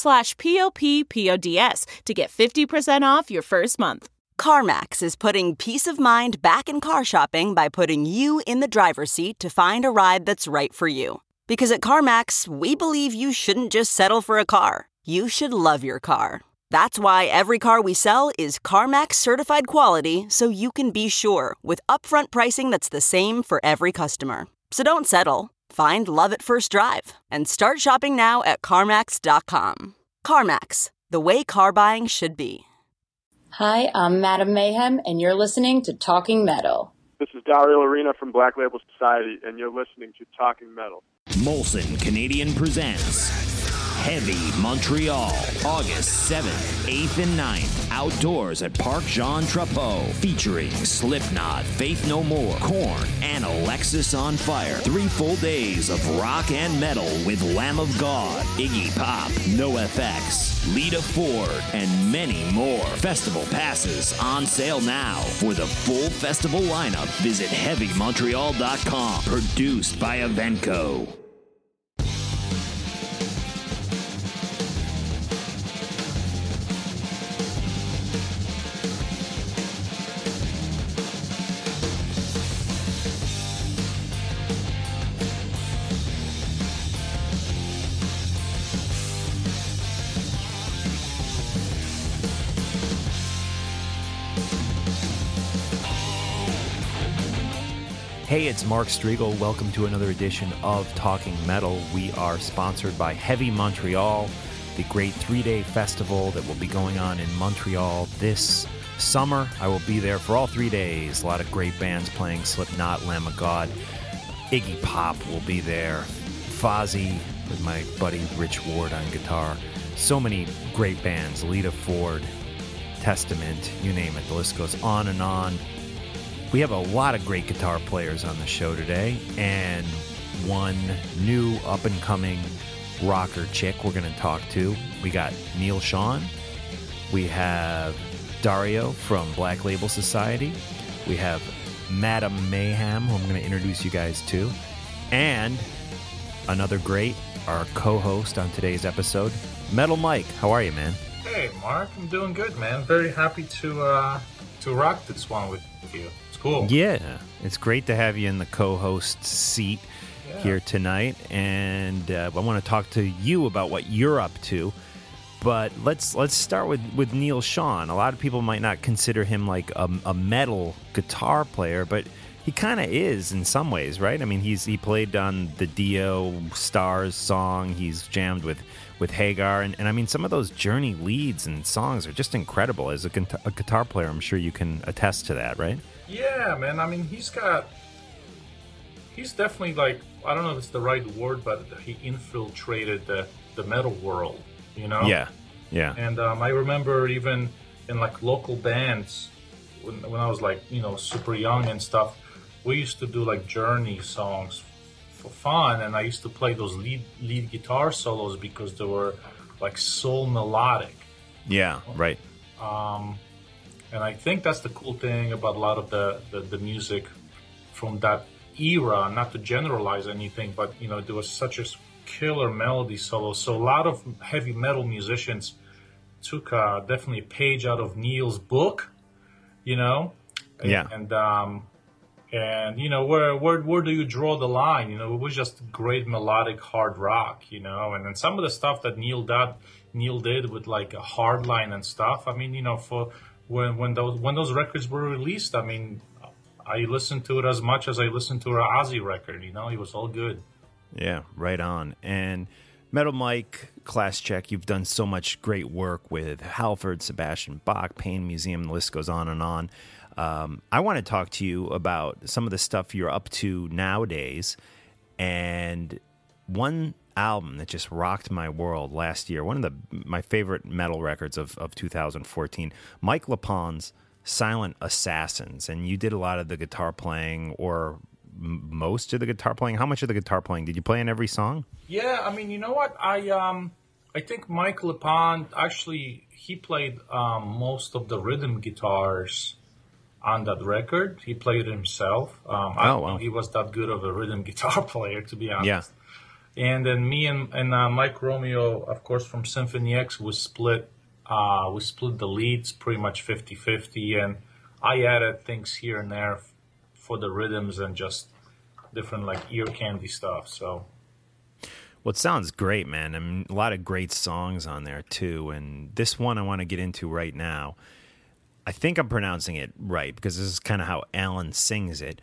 slash p-o-p-p-o-d-s to get 50% off your first month. CarMax is putting peace of mind back in car shopping by putting you in the driver's seat to find a ride that's right for you. Because at CarMax, we believe you shouldn't just settle for a car. You should love your car. That's why every car we sell is CarMax certified quality so you can be sure with upfront pricing that's the same for every customer. So don't settle. Find love at first drive and start shopping now at CarMax.com. CarMax, the way car buying should be. Hi, I'm Madam Mayhem, and you're listening to Talking Metal. This is Dario Lorina from Black Label Society, and you're listening to Talking Metal. Molson Canadian presents Heavy Montreal, August 7th, 8th, and 9th. Outdoors at Parc Jean Drapeau. Featuring Slipknot, Faith No More, Korn, and Alexisonfire. Three full days of rock and metal with Lamb of God, Iggy Pop, NoFX, Lita Ford, and many more. Festival passes on sale now. For the full festival lineup, visit HeavyMontreal.com. Produced by evenko. Hey, it's Mark Strigl. Welcome to another edition of Talking Metal. We are sponsored by Heavy Montreal, the great three day festival that will be going on in Montreal this summer. I will be there for all three days. A lot of great bands playing Slipknot, Lamb of God, Iggy Pop will be there, Fozzy with my buddy Rich Ward on guitar. So many great bands, Lita Ford, Testament, you name it. The list goes on and on. We have a lot of great guitar players on the show today, and one new up and coming rocker chick we're going to talk to. We got Neal Schon. We have Dario from Black Label Society. We have Madam Mayhem, who I'm going to introduce you guys to. And another great, our co host on today's episode, Metal Mike. How are you, man? Hey, Mark. I'm doing good, man. Very happy to uh, to rock this one with you cool. Yeah, it's great to have you in the co-host seat yeah. here tonight, and uh, I want to talk to you about what you're up to. But let's let's start with with Neal Schon. A lot of people might not consider him like a, a metal guitar player, but he kind of is in some ways, right? I mean, he's he played on the Dio Stars song. He's jammed with with Hagar, and, and I mean, some of those Journey leads and songs are just incredible. As a, a guitar player, I'm sure you can attest to that, right? Yeah, man. I mean, he's got. He's definitely like I don't know if it's the right word, but he infiltrated the the metal world. You know. Yeah. Yeah. And um, I remember even in like local bands when when I was like you know super young and stuff, we used to do like Journey songs for fun, and I used to play those lead lead guitar solos because they were like so melodic. Yeah. Right. Um, and I think that's the cool thing about a lot of the, the, the music from that era, not to generalize anything, but you know, there was such a killer melody solo. So a lot of heavy metal musicians took uh, definitely a page out of Neal's book, you know? Yeah. And, um, and you know where where where do you draw the line you know it was just great melodic hard rock you know and then some of the stuff that Neal did neal did with like a Hardline and stuff i mean you know for when when those when those records were released, I mean, I listened to it as much as I listened to an Ozzy record. You know, it was all good. Yeah, right on. And Metal Mike, Chlasciak, you've done so much great work with Halford, Sebastian Bach, Pain Museum, the list goes on and on. Um, I want to talk to you about some of the stuff you're up to nowadays. And one album that just rocked my world last year, one of the my favorite metal records of, of 2014, Mike LePond's Silent Assassins. And you did a lot of the guitar playing or most of the guitar playing. How much of the guitar playing did you play in every song? Yeah, I mean, you know what? I um, I think Mike LePond actually he played um, most of the rhythm guitars on that record. He played it himself. Um, I Oh, don't wow. know he was that good of a rhythm guitar player, to be honest. Yeah. And then me and, and uh, Mike Romeo, of course, from Symphony X, we split. Uh, we split the leads pretty much 50-50, and I added things here and there for the rhythms and just different like ear candy stuff. So Well, it sounds great, man. I mean, a lot of great songs on there too. And this one I want to get into right now. I think I'm pronouncing it right because this is kind of how Alan sings it.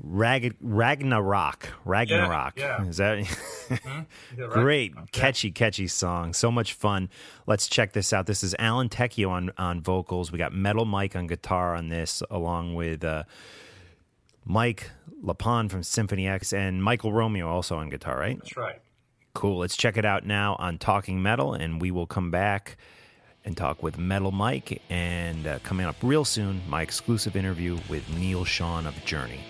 Rag- Ragnarok. Ragnarok. yeah. Is that yeah, right. great, Yeah. catchy, catchy song? So much fun. Let's check this out. This is Alan Tecchio on on vocals. We got Metal Mike on guitar on this, along with uh, Mike LePond from Symphony X and Michael Romeo also on guitar, right? That's right. Cool. Let's check it out now on Talking Metal, and we will come back and talk with Metal Mike. And uh, coming up real soon, my exclusive interview with Neal Schon of Journey.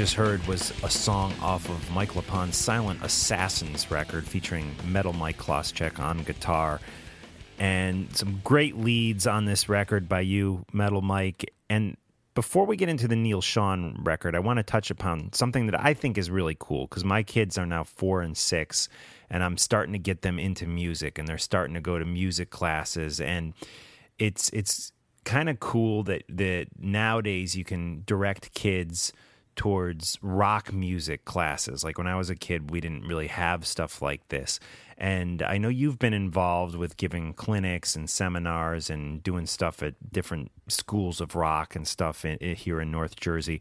Just heard was a song off of Mike LePond's Silent Assassins record featuring Metal Mike Chlasciak on guitar. And some great leads on this record by you, Metal Mike. And before we get into the Neal Schon record, I want to touch upon something that I think is really cool because my kids are now four and six, and I'm starting to get them into music, and they're starting to go to music classes, and it's it's kind of cool that that nowadays you can direct kids towards rock music classes. Like when I was a kid, we didn't really have stuff like this. And I know you've been involved with giving clinics and seminars and doing stuff at different schools of rock and stuff in, in- here in North Jersey.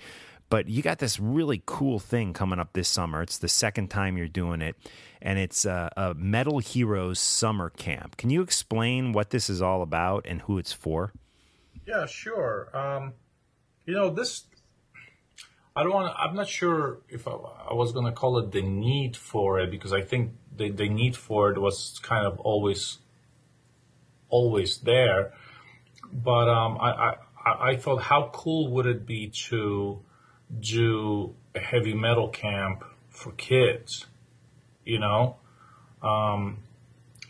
But you got this really cool thing coming up this summer. It's the second time you're doing it, and it's a, a Metal Heroes Summer Camp. Can you explain what this is all about and who it's for? Yeah, sure. Um, you know, this. I don't want. I'm not sure if I, I was going to call it the need for it because I think the the need for it was kind of always, always there. But um, I, I I I thought, how cool would it be to do a heavy metal camp for kids? You know, um,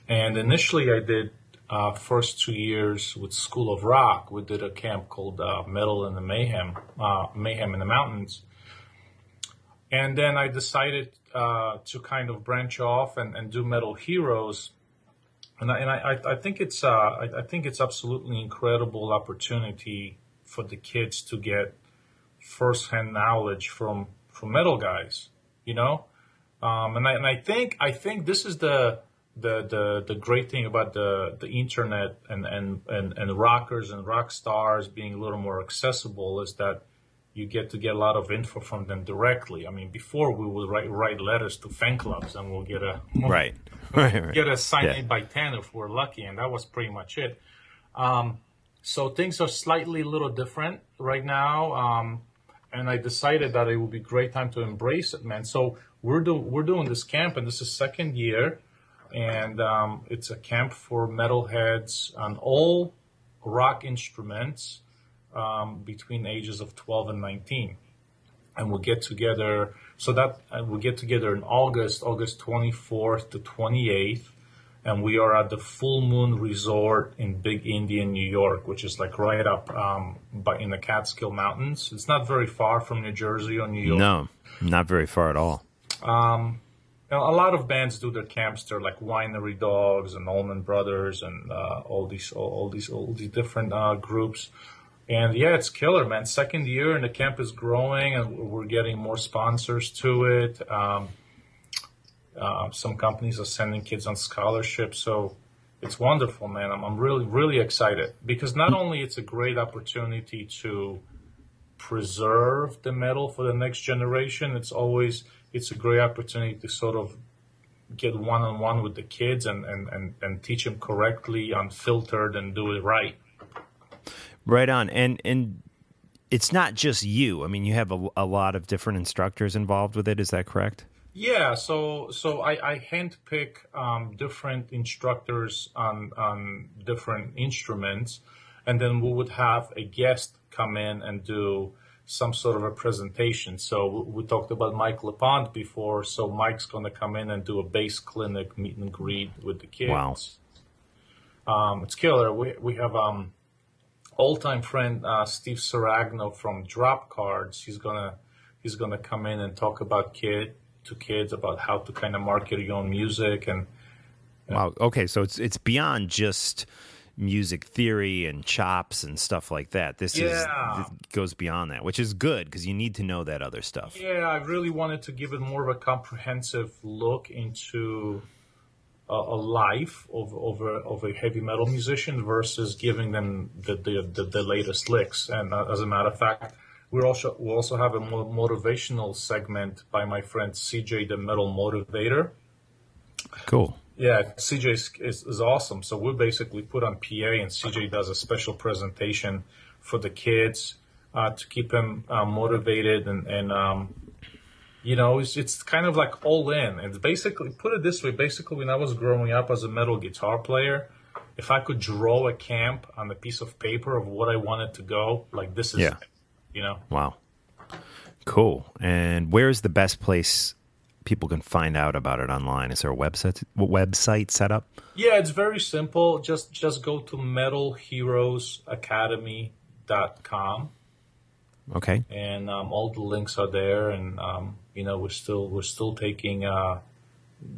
and initially I did uh, first two years with School of Rock. We did a camp called uh, Metal in the Mayhem, uh, Mayhem in the Mountains. And then I decided uh, to kind of branch off and, and do Metal Heroes. And I, and I, I- think it's uh, I think it's absolutely incredible opportunity for the kids to get firsthand knowledge from from metal guys, you know. Um, and I and I think I think this is the the the, the great thing about the the internet and, and and and rockers and rock stars being a little more accessible is that you get to get a lot of info from them directly. I mean, before we would write write letters to fan clubs and we'll get a Right. Right. right. get a sign Yeah. eight by ten if we're lucky, and that was pretty much it. Um, so things are slightly a little different right now, um, and I decided that it would be a great time to embrace it, man. So we're do we're doing this camp, and this is second year, and um, it's a camp for metalheads on all rock instruments um, between ages of twelve and nineteen and we'll get together. So that uh, we'll get together in August, August 24th to 28th, and we are at the Full Moon Resort in Big Indian, New York, which is like right up um, by in the Catskill Mountains. It's not very far from New Jersey or New York. No, not very far at all. Um, a lot of bands do their camps there, like Winery Dogs and Allman Brothers, and uh, all these all, all these all these different uh, groups. And yeah, it's killer, man. Second year, and the camp is growing, and we're getting more sponsors to it. Um, uh, some companies are sending kids on scholarships, so it's wonderful, man. I'm, I'm really really excited because not only it's a great opportunity to preserve the metal for the next generation. It's always it's a great opportunity to sort of get one on one with the kids and, and, and, and teach them correctly, unfiltered, and do it right. Right on. And and it's not just you. I mean, you have a, a lot of different instructors involved with it. Is that correct? Yeah, so so I, I handpick um, different instructors on on different instruments, and then we would have a guest come in and do some sort of a presentation. So we, talked about Mike LePond before. So Mike's going to come in and do a bass clinic meet and greet with the kids. Wow. Um, it's killer. We we have um, old time friend uh, Steve Saragno from Drop Cards. He's gonna he's gonna come in and talk about kid to kids about how to kind of market your own music and Wow. Okay, so it's it's beyond just music theory and chops and stuff like that. This Yeah. is goes beyond that, which is good because you need to know that other stuff. Yeah, I really wanted to give it more of a comprehensive look into a, a life of, of, a, of a heavy metal musician versus giving them the, the, the, the latest licks. And uh, as a matter of fact, we also we also have a motivational segment by my friend CJ, the Metal Motivator. Cool. Yeah, CJ is, is, is awesome. So we basically put on PA, and CJ does a special presentation for the kids uh, to keep them uh, motivated and and um, you know it's it's kind of like all in. It's basically put it this way. Basically, when I was growing up as a metal guitar player, if I could draw a camp on a piece of paper of what I wanted to go, like this is, Yeah. it, you know. Wow. Cool. And where's the best place people can find out about it online? Is there a website website set up? Yeah, it's very simple. Just just go to metalheroesacademy.com Okay. and um, all the links are there and um, you know we're still we're still taking uh,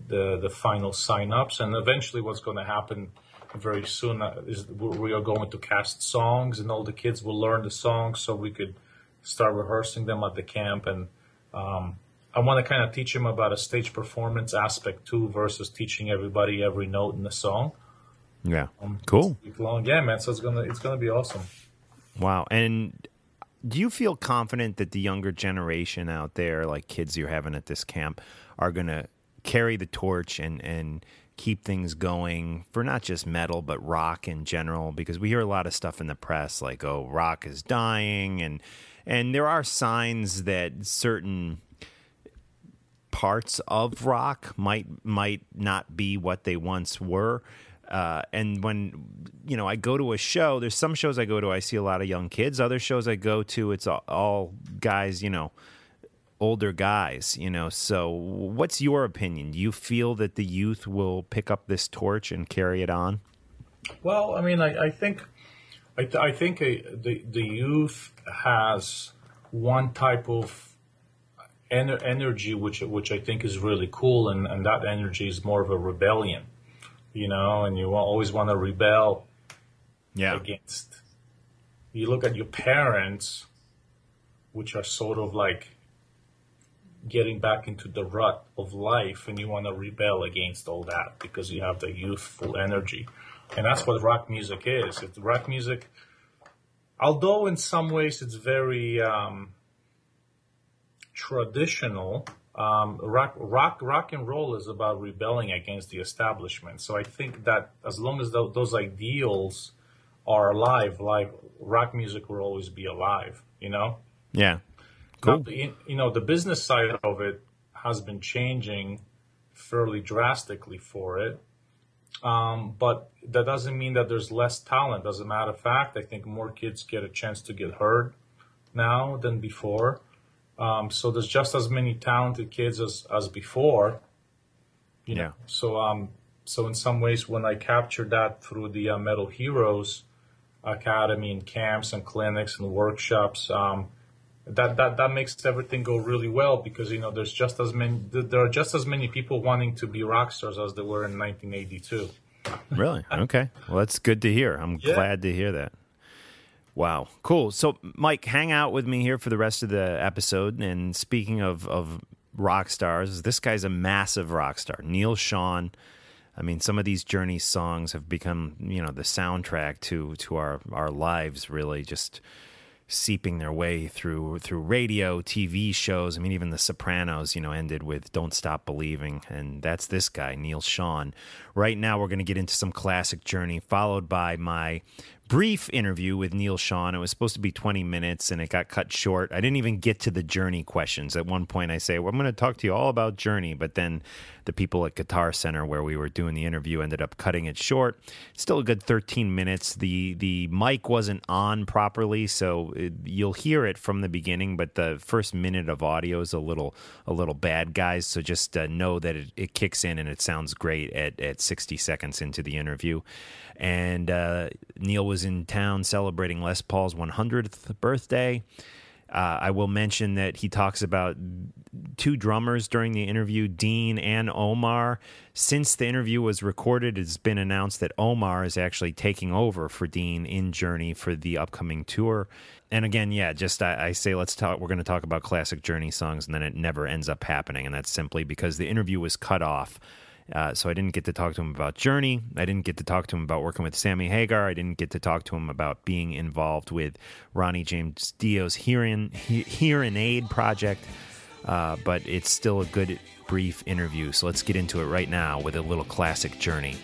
the the final sign-ups and eventually what's going to happen very soon uh, is we we are going to cast songs and all the kids will learn the songs so we could start rehearsing them at the camp and um, I want to kind of teach them about a stage performance aspect too versus teaching everybody every note in the song. Yeah. Um, cool. Long, yeah, man. So it's gonna it's gonna be awesome. Wow. And do you feel confident that the younger generation out there, like kids you're having at this camp, are going to carry the torch and, and keep things going for not just metal, but rock in general? Because we hear a lot of stuff in the press like, oh, rock is dying. And, and there are signs that certain parts of rock might might not be what they once were. Uh, and when you know I go to a show, there's some shows I go to, I see a lot of young kids. Other shows I go to, it's all, all guys, you know, older guys. You know, so what's your opinion? Do you feel that the youth will pick up this torch and carry it on? Well, I mean, I, I think, I, I think a, the the youth has one type of ener- energy, which which I think is really cool, and, and that energy is more of a rebellion, you know, and you always want to rebel Yeah. against. You look at your parents, which are sort of like getting back into the rut of life, and you want to rebel against all that because you have the youthful energy, and that's what rock music is. It's rock music, although in some ways it's very um, traditional. Um, rock, rock, rock and roll is about rebelling against the establishment. So I think that as long as tho- those ideals are alive, live rock music will always be alive. You know, Yeah. Cool. the- you know, the business side of it has been changing fairly drastically for it. Um, but that doesn't mean that there's less talent. As a matter of fact, I think more kids get a chance to get heard now than before. Um, so there's just as many talented kids as, as before. You know, so um, so in some ways, when I captured that through the uh, Metal Heroes Academy and camps and clinics and workshops, um, that, that that makes everything go really well because you know there's just as many there are just as many people wanting to be rock stars as there were in 1982. Really? Okay. Well, that's good to hear. I'm Yeah. glad to hear that. Wow. Cool. So, Mike, hang out with me here for the rest of the episode. And speaking of, of rock stars, this guy's a massive rock star. Neal Schon. I mean, some of these Journey songs have become, you know, the soundtrack to to our our lives. Really, just seeping their way through through radio, TV shows. I mean, even The Sopranos, you know, ended with "Don't Stop Believing," and that's this guy, Neal Schon. Right now, we're going to get into some classic Journey, followed by my brief interview with Neal Schon. It was supposed to be 20 minutes and it got cut short. I didn't even get to the Journey questions. At one point, I say, well, I'm going to talk to you all about Journey, but then the people at Guitar Center where we were doing the interview ended up cutting it short. Still a good 13 minutes. The the mic wasn't on properly, so it, you'll hear it from the beginning, but the first minute of audio is a little a little bad, guys. So just uh, know that it, it kicks in and it sounds great at, at 60 seconds into the interview. And uh, Neal was in town celebrating Les Paul's 100th birthday. Uh, I will mention that he talks about two drummers during the interview, Dean and Omar. Since the interview was recorded, it's been announced that Omar is actually taking over for Dean in Journey for the upcoming tour. And again, yeah, just I, I say let's talk. We're going to talk about classic Journey songs, and then it never ends up happening, and that's simply because the interview was cut off. Uh, so I didn't get to talk to him about Journey. I didn't get to talk to him about working with Sammy Hagar. I didn't get to talk to him about being involved with Ronnie James Dio's Hearing he, Hearing Aid project. Uh, but it's still a good brief interview. So let's get into it right now with a little classic Journey.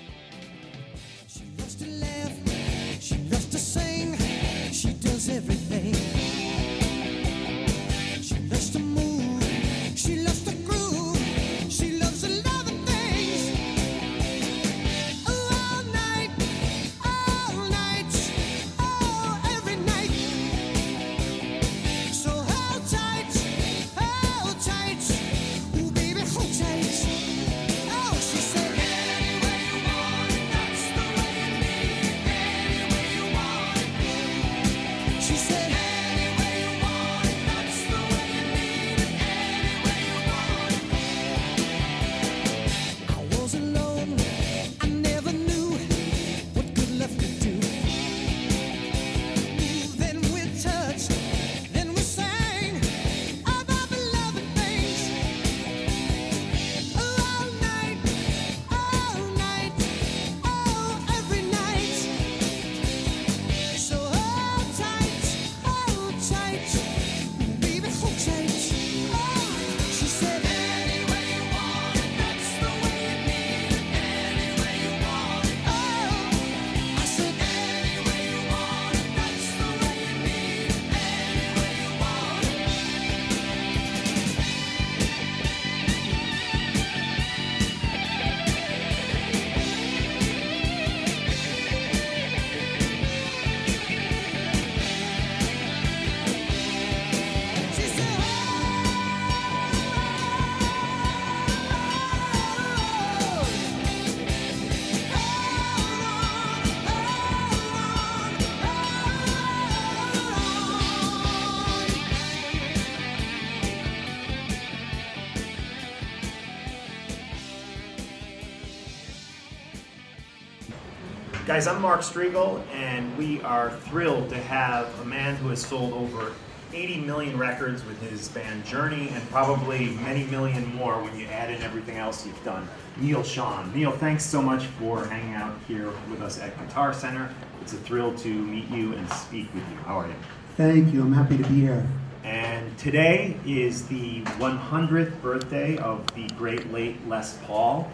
Guys, I'm Mark Strigl, and we are thrilled to have a man who has sold over 80 million records with his band Journey, and probably many million more when you add in everything else you've done. Neal Schon. Neal, thanks so much for hanging out here with us at Guitar Center. It's a thrill to meet you and speak with you. How are you? Thank you. I'm happy to be here. And today is the 100th birthday of the great late Les Paul.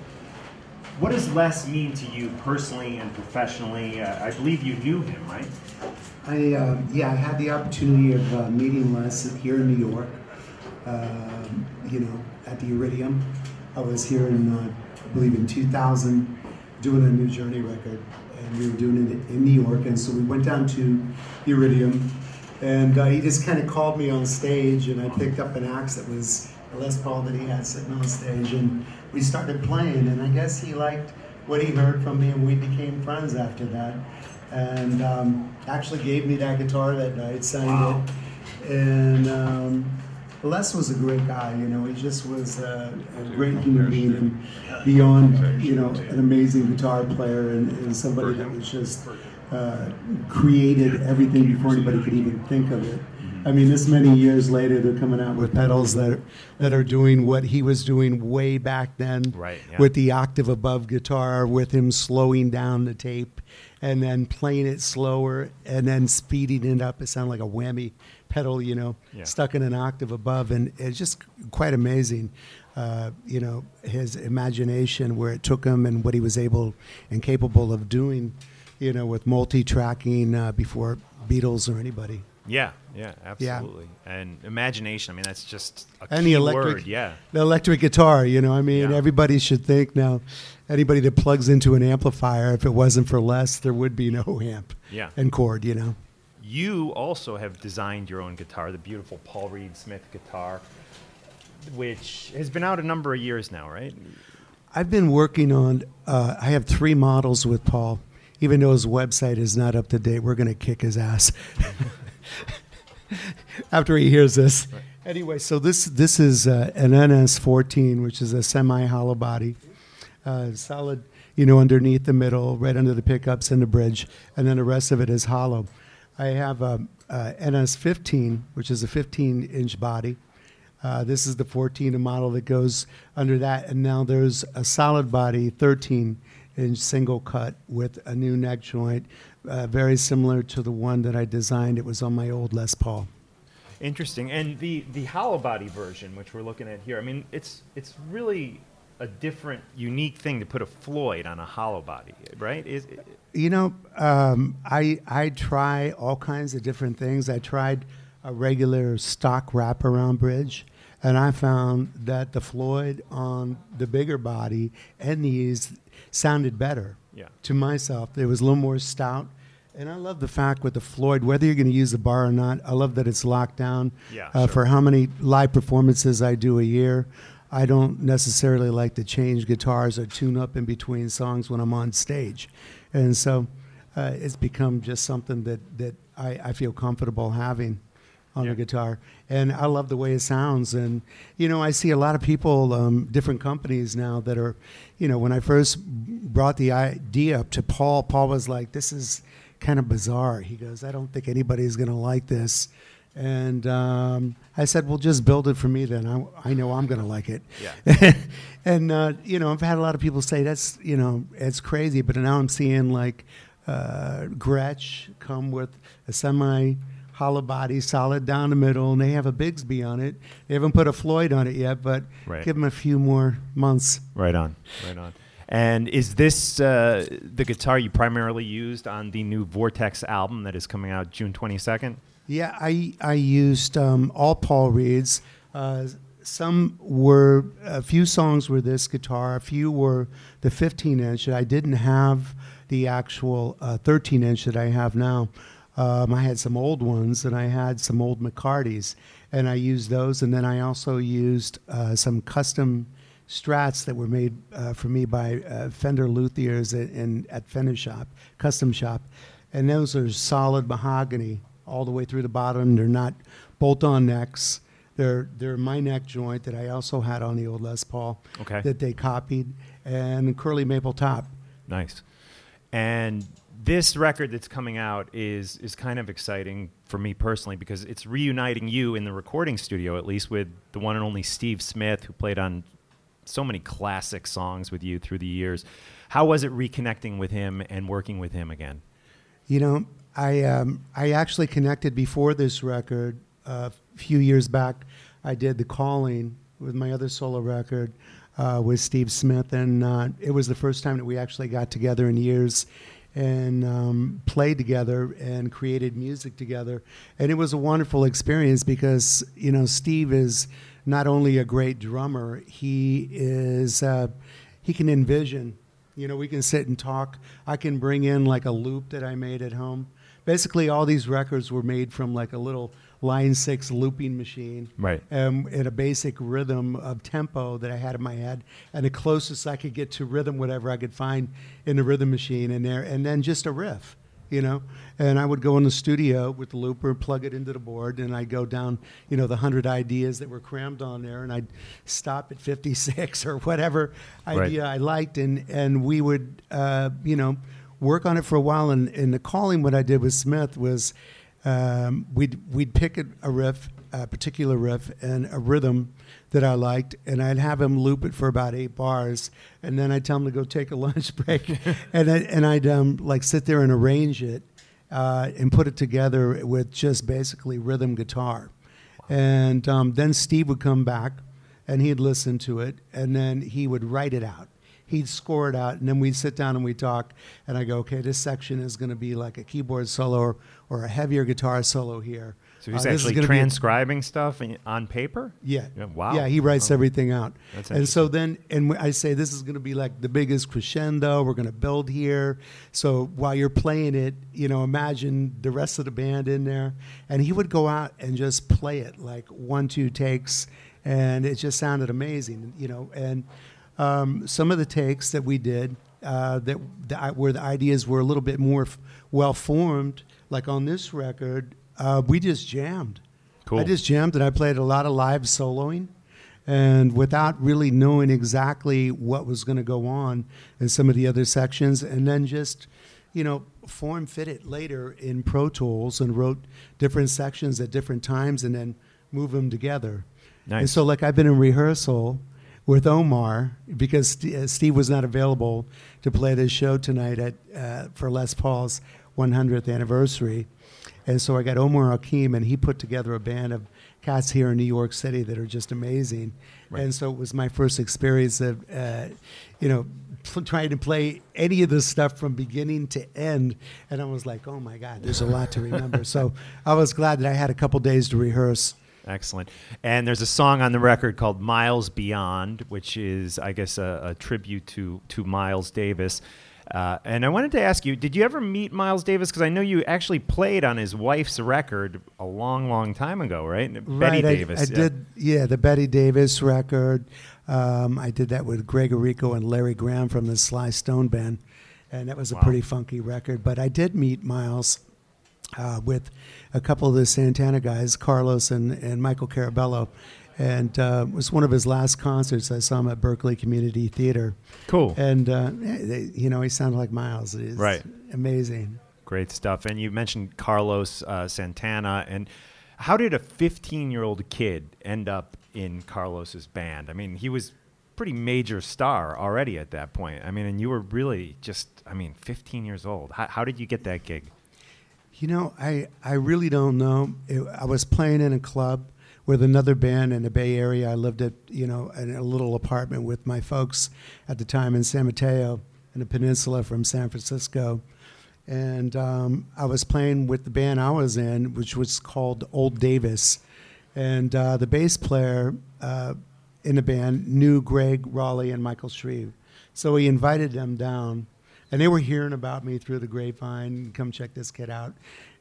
What does Les mean to you personally and professionally? Uh, I believe you knew him, right? I uh, yeah, I had the opportunity of uh, meeting Les here in New York. Um, you know, at the Iridium. I was here in, uh, I believe, in 2000, doing a New Journey record, and we were doing it in New York. And so we went down to the Iridium, and uh, he just kind of called me on stage, and I picked up an axe that was a Les Paul that he had sitting on stage, and we started playing. And I guess he liked what he heard from me, and we became friends after that. And um, actually gave me that guitar that night, signed it, and. Um, Les was a great guy, you know. He just was a, a great human being, and beyond, you know, an amazing guitar player, and, and somebody that was just uh, created everything before anybody could even think of it. I mean, this many years later, they're coming out with pedals that are, that are doing what he was doing way back then, Right, yeah. with the octave above guitar, with him slowing down the tape, and then playing it slower, and then speeding it up. It sounded like a whammy pedal, you know, Yeah. stuck in an octave above, and it's just quite amazing. Uh, you know, his imagination, where it took him, and what he was able and capable of doing. You know, with multi-tracking uh, before Beatles or anybody. Yeah, yeah, absolutely. And imagination, I mean, that's just a and key electric, word. Yeah. the electric guitar. You know, I mean, Yeah. everybody should think now. Anybody that plugs into an amplifier, if it wasn't for Les, there would be no amp Yeah. and chord. You know. You also have designed your own guitar, the beautiful Paul Reed Smith guitar, which has been out a number of years now, right? I've been working on. Uh, I have three models with Paul. Even though his website is not up to date, we're going to kick his ass after he hears this. Anyway, so this this is uh, an NS14, which is a semi-hollow body, uh, solid, you know, underneath the middle, right under the pickups and the bridge, and then the rest of it is hollow. I have a, a NS15, which is a 15-inch body. Uh, this is the 14 model that goes under that, and now there's a solid body 13 inch single cut with a new neck joint, uh, very similar to the one that I designed. It was on my old Les Paul. Interesting. And the the hollow body version, which we're looking at here, I mean, it's it's really a different, unique thing to put a Floyd on a hollow body, right? Is You know, um, I I try all kinds of different things. I tried a regular stock wraparound bridge, and I found that the Floyd on the bigger body and these sounded better. Yeah. To myself, it was a little more stout, and I love the fact with the Floyd, whether you're going to use the bar or not, I love that it's locked down. Yeah, Uh, sure. For how many live performances I do a year. I don't necessarily like to change guitars or tune up in between songs when I'm on stage. And so uh, it's become just something that, that I, I feel comfortable having on Yeah. the guitar. And I love the way it sounds. And, you know, I see a lot of people, um, different companies now that are, you know, when I first brought the idea up to Paul, Paul was like, this is kind of bizarre. He goes, I don't think anybody's going to like this. And um, I said, well, just build it for me then. I, I know I'm going to like it. Yeah. and, uh, you know, I've had a lot of people say that's, you know, it's crazy. But now I'm seeing like uh, Gretsch come with a semi hollow body, solid down the middle, and they have a Bigsby on it. They haven't put a Floyd on it yet, but Right. give them a few more months. right on, right on. And is this uh, the guitar you primarily used on the new Vortex album that is coming out June twenty second? Yeah, I I used um, all Paul Reed's. Uh, some were a few songs were this guitar, a few were the 15 inch. I didn't have the actual uh, 13 inch that I have now. Um, I had some old ones, and I had some old McCartys, and I used those. And then I also used uh, some custom Strats that were made uh, for me by uh, Fender Luthiers in, in at Fender Shop, Custom Shop, and those are solid mahogany all the way through the bottom. They're not bolt-on necks. They're they're my neck joint that I also had on the old Les Paul. Okay. That they copied and curly maple top. Nice. And this record that's coming out is is kind of exciting for me personally because it's reuniting you in the recording studio at least with the one and only Steve Smith who played on so many classic songs with you through the years. How was it reconnecting with him and working with him again? You know, I um, I actually connected before this record uh, a few years back. I did the calling with my other solo record uh, with Steve Smith, and uh, it was the first time that we actually got together in years and um, played together and created music together. And it was a wonderful experience because you know Steve is not only a great drummer, he is uh, he can envision. You know, we can sit and talk. I can bring in like a loop that I made at home. Basically, all these records were made from like a little line six looping machine, Right. Um, in a basic rhythm of tempo that I had in my head, and the closest I could get to rhythm, whatever I could find in the rhythm machine in there, and then just a riff, you know. And I would go in the studio with the looper, plug it into the board, and I'd go down, you know, the hundred ideas that were crammed on there, and I'd stop at fifty-six or whatever Right. idea I liked, and and we would, uh, you know, work on it for a while. And, and the calling, what I did with Smith was, um, we'd we'd pick a, riff, a particular riff, and a rhythm that I liked, and I'd have him loop it for about eight bars, and then I'd tell him to go take a lunch break, and I, and I'd um, like sit there and arrange it, uh, and put it together with just basically rhythm guitar, and um, then Steve would come back, and he'd listen to it, and then he would write it out he'd score it out, and then we'd sit down and we'd talk. And I go, okay, this section is going to be like a keyboard solo or, a heavier guitar solo here. So he's Uh, actually gonna be a- transcribing stuff on paper? yeah. Wow. Yeah, he writes Oh. everything out. That's and so then, and I say this is going to be like the biggest crescendo. We're going to build here. So while you're playing it, you know, imagine the rest of the band in there. And he would go out and just play it like one, two takes, and it just sounded amazing, you know. And um, some of the takes that we did uh, that the, where the ideas were a little bit more f- well formed, like on this record, uh, we just jammed. Cool. I just jammed and I played a lot of live soloing and without really knowing exactly what was going to go on in some of the other sections and then just you know form fit it later in pro tools and wrote different sections at different times and then move them together nice. and so like i've been in rehearsal with omar because uh, steve was not available to play this show tonight at uh, for les paul's 100th anniversary and so I got Omar Hakim, and he put together a band of cats here in New York City that are just amazing. Right. And so it was my first experience of, uh, you know, pl- trying to play any of this stuff from beginning to end. And I was like, oh my God, there's a lot to remember. so I was glad that I had a couple days to rehearse. Excellent. And there's a song on the record called Miles Beyond, which is, I guess, a, a tribute to, to Miles Davis. Uh, and I wanted to ask you, did you ever meet Miles Davis? Because I know you actually played on his wife's record a long, long time ago, right? Betty I- Davis. I, yeah. did, yeah, the Betty Davis record. Um, I did that with Greg Errico and Larry Graham from the Sly Stone Band, and that was a Wow. pretty funky record. But I did meet Miles uh, with a couple of the Santana guys, Carlos and, and Michael Carabello. And uh, it was one of his last concerts. I saw him at Berkeley Community Theater. Cool. And, uh, they, you know, he sounded like Miles. It's Right. Amazing. Great stuff. And you mentioned Carlos uh, Santana. And how did a 15 year old kid end up in Carlos's band? I mean, he was pretty major star already at that point. I mean, and you were really just, I mean, 15 years old. How, how did you get that gig? You know, I, I really don't know. It, I was playing in a club with another band in the Bay Area. I lived at, you know, in a little apartment with my folks at the time in San Mateo in the peninsula from San Francisco. And um, I was playing with the band I was in, which was called Old Davis. And uh, the bass player uh, in the band knew Gregg Rolie and Michael Shrieve. So he invited them down and they were hearing about me through the grapevine. Come check this kid out.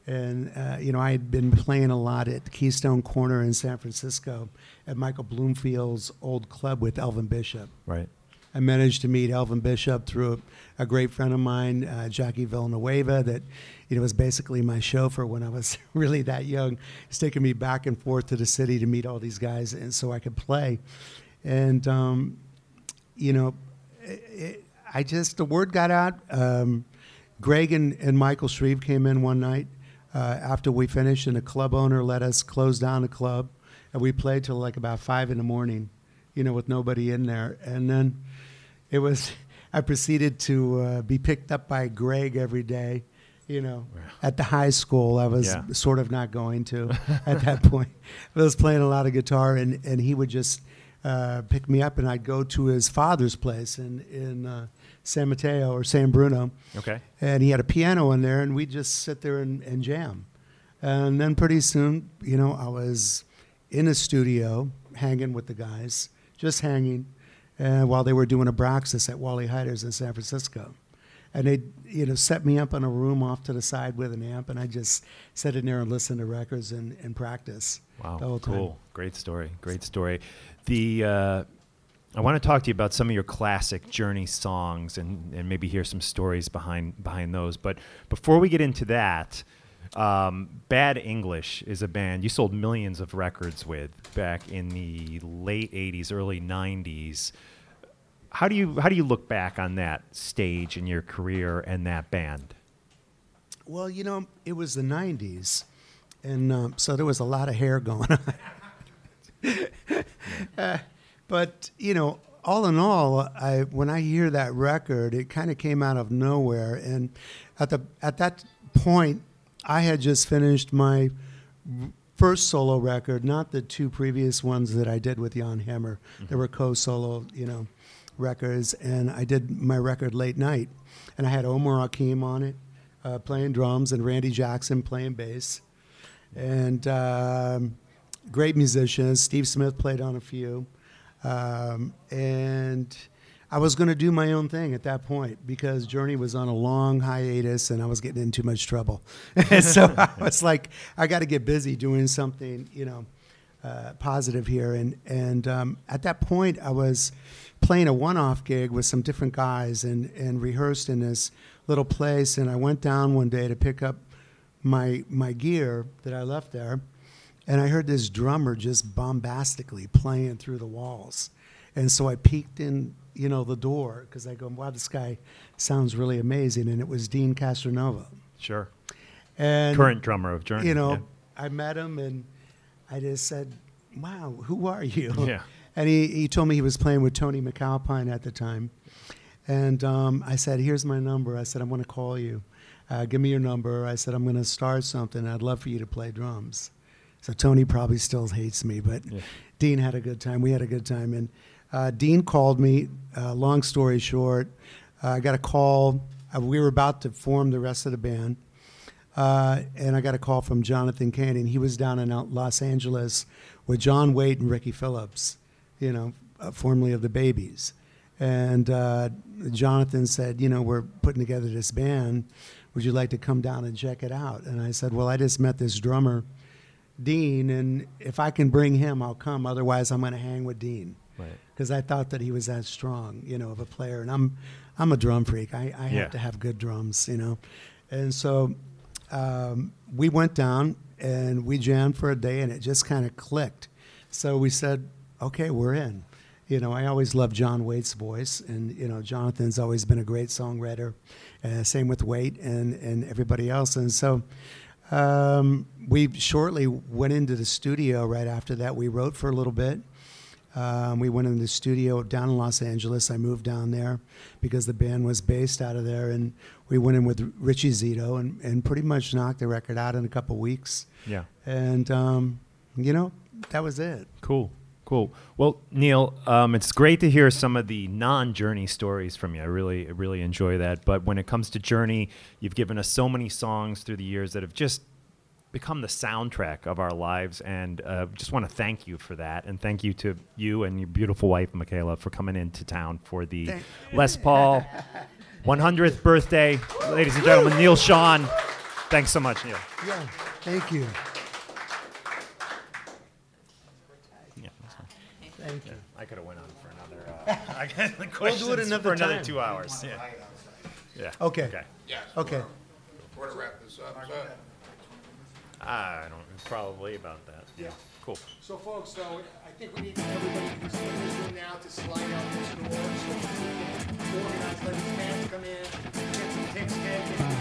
And uh, you know, I had been playing a lot at Keystone Corner in San Francisco at Michael Bloomfield's old club with Elvin Bishop. Right. I managed to meet Elvin Bishop through a, a great friend of mine, uh, Jackie Villanueva, that you know was basically my chauffeur when I was really that young. He's taking me back and forth to the city to meet all these guys, and so I could play. And um, you know, it, it, I just the word got out. Um, Greg and, and Michael Shrieve came in one night uh, after we finished, and the club owner let us close down the club, and we played till like about five in the morning, you know, with nobody in there. And then it was, I proceeded to uh, be picked up by Greg every day. You know, at the high school, I was Yeah. sort of not going to at that point. I was playing a lot of guitar, and, and he would just uh, pick me up, and I'd go to his father's place in in uh, San Mateo or San Bruno. Okay. And he had a piano in there, and we'd just sit there and, and jam. And then pretty soon, you know, I was in a studio hanging with the guys, just hanging, uh, while they were doing Abraxas at Wally Heider's in San Francisco. And they, you know, set me up in a room off to the side with an amp, and I just sat in there and listened to records and, and practice. Wow, the whole time. cool. Great story. Great story. The uh, I want to talk to you about some of your classic Journey songs and, and maybe hear some stories behind behind those. But before we get into that, um, Bad English is a band you sold millions of records with back in the late '80s, early '90s. How do you how do you look back on that stage in your career and that band? Well, you know, it was the 90s, and um, so there was a lot of hair going on. Uh, but, you know, all in all, I, when I hear that record, it kind of came out of nowhere. And at, the, at that point, I had just finished my first solo record, not the two previous ones that I did with Jan Hammer. They were co-solo, you know, records, and I did my record late night, and I had Omar Hakim on it, uh, playing drums, and Randy Jackson playing bass, and um, great musicians. Steve Smith played on a few, um, and I was going to do my own thing at that point because Journey was on a long hiatus and I was getting in too much trouble. so I was like, I got to get busy doing something, you know, uh, positive here. And and um, at that point, I was playing a one-off gig with some different guys and and rehearsed in this little place. And I went down one day to pick up my my gear that I left there, and I heard this drummer just bombastically playing through the walls. And so I peeked in, you know, the door because I go, wow, this guy sounds really amazing. And it was Deen Castronovo. Sure. And Current drummer of Journey. You know, yeah. I met him and I just said, wow, who are you? Yeah. And he, he told me he was playing with Tony MacAlpine at the time. And um, I said, here's my number. I said, I'm going to call you. Uh, give me your number. I said, I'm going to start something. I'd love for you to play drums. So Tony probably still hates me, but Deen had a good time. We had a good time. And uh, Deen called me. Uh, long story short, uh, I got a call. Uh, we were about to form the rest of the band. Uh, and I got a call from Jonathan Cain. He was down in Los Angeles with John Waite and Ricky Phillips, you know, uh, formerly of the Babys. And uh, Jonathan said, you know, we're putting together this band. Would you like to come down and check it out? And I said, well, I just met this drummer, Deen, and if I can bring him, I'll come. Otherwise, I'm going to hang with Deen Right. because I thought that he was that strong, you know, of a player. And I'm, I'm a drum freak. I, I Yeah. have to have good drums, you know. And so um, we went down and we jammed for a day, and it just kind of clicked. So we said, okay, we're in. You know, I always loved John Waite's voice, and you know, Jonathan's always been a great songwriter. Uh, same with Waite and and everybody else. And so um, we shortly went into the studio. Right after that, we wrote for a little bit. Um, we went in the studio down in Los Angeles. I moved down there because the band was based out of there, and we went in with Richie Zito and, and pretty much knocked the record out in a couple weeks. Yeah. And um, you know, that was it. Cool. Cool. Well, Neal, um, it's great to hear some of the non-Journey stories from you. I really, really enjoy that. But when it comes to Journey, you've given us so many songs through the years that have just become the soundtrack of our lives, and uh, just want to thank you for that, and thank you to you and your beautiful wife, Michaela, for coming into town for the Thank- Les Paul 100th birthday, ladies and gentlemen. Neal Schon, thanks so much, Neal. Yeah. Thank you. Yeah, that's fine. Thank you. I could have went on for another. Uh, I got We'll do it questions another for another time. two hours. Yeah. Yeah. Okay. Okay. Yeah. Okay. We're gonna wrap this up. So, I don't. Probably about that. Yeah. Cool. so folks, so I think we need everybody who's in this room now to slide out this door so we can organize, let these fans come in, get some takes care of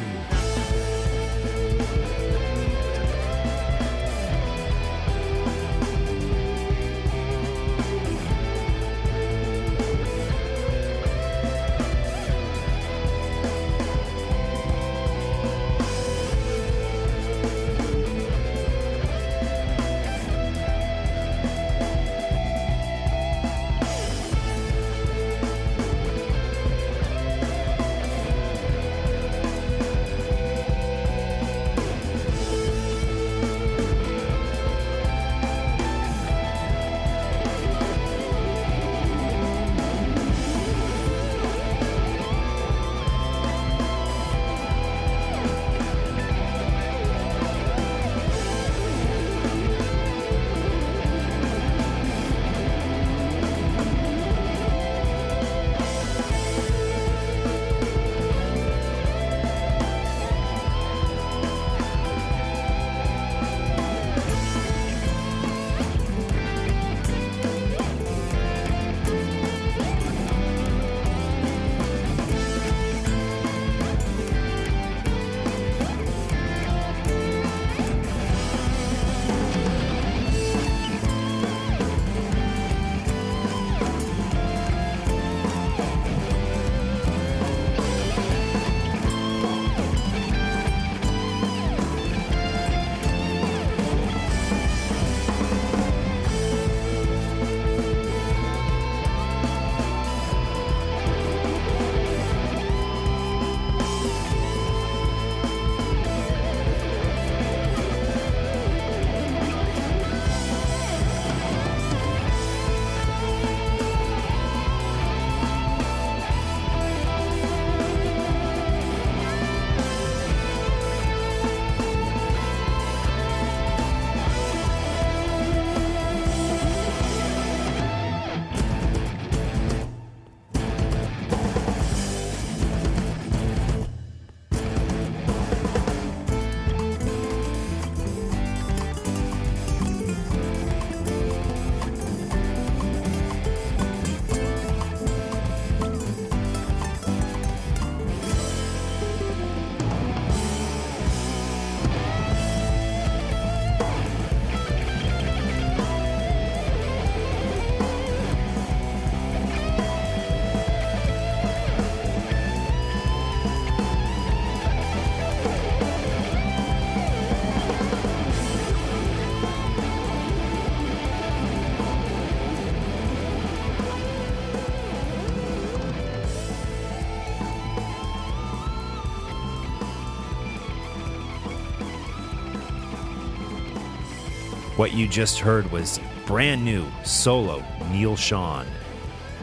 What you just heard was brand new solo Neal Schon,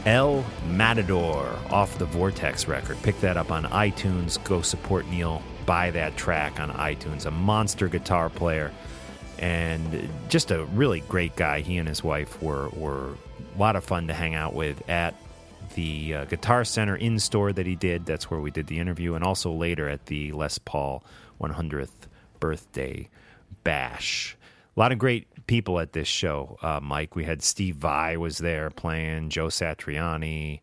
El Matador off the Vortex record. Pick that up on iTunes. Go support Neal. Buy that track on iTunes. A monster guitar player and just a really great guy. He and his wife were, were a lot of fun to hang out with at the uh, Guitar Center in store that he did. That's where we did the interview, and also later at the Les Paul 100th birthday bash. A lot of great people at this show, uh, Mike. We had Steve Vai was there playing, Joe Satriani,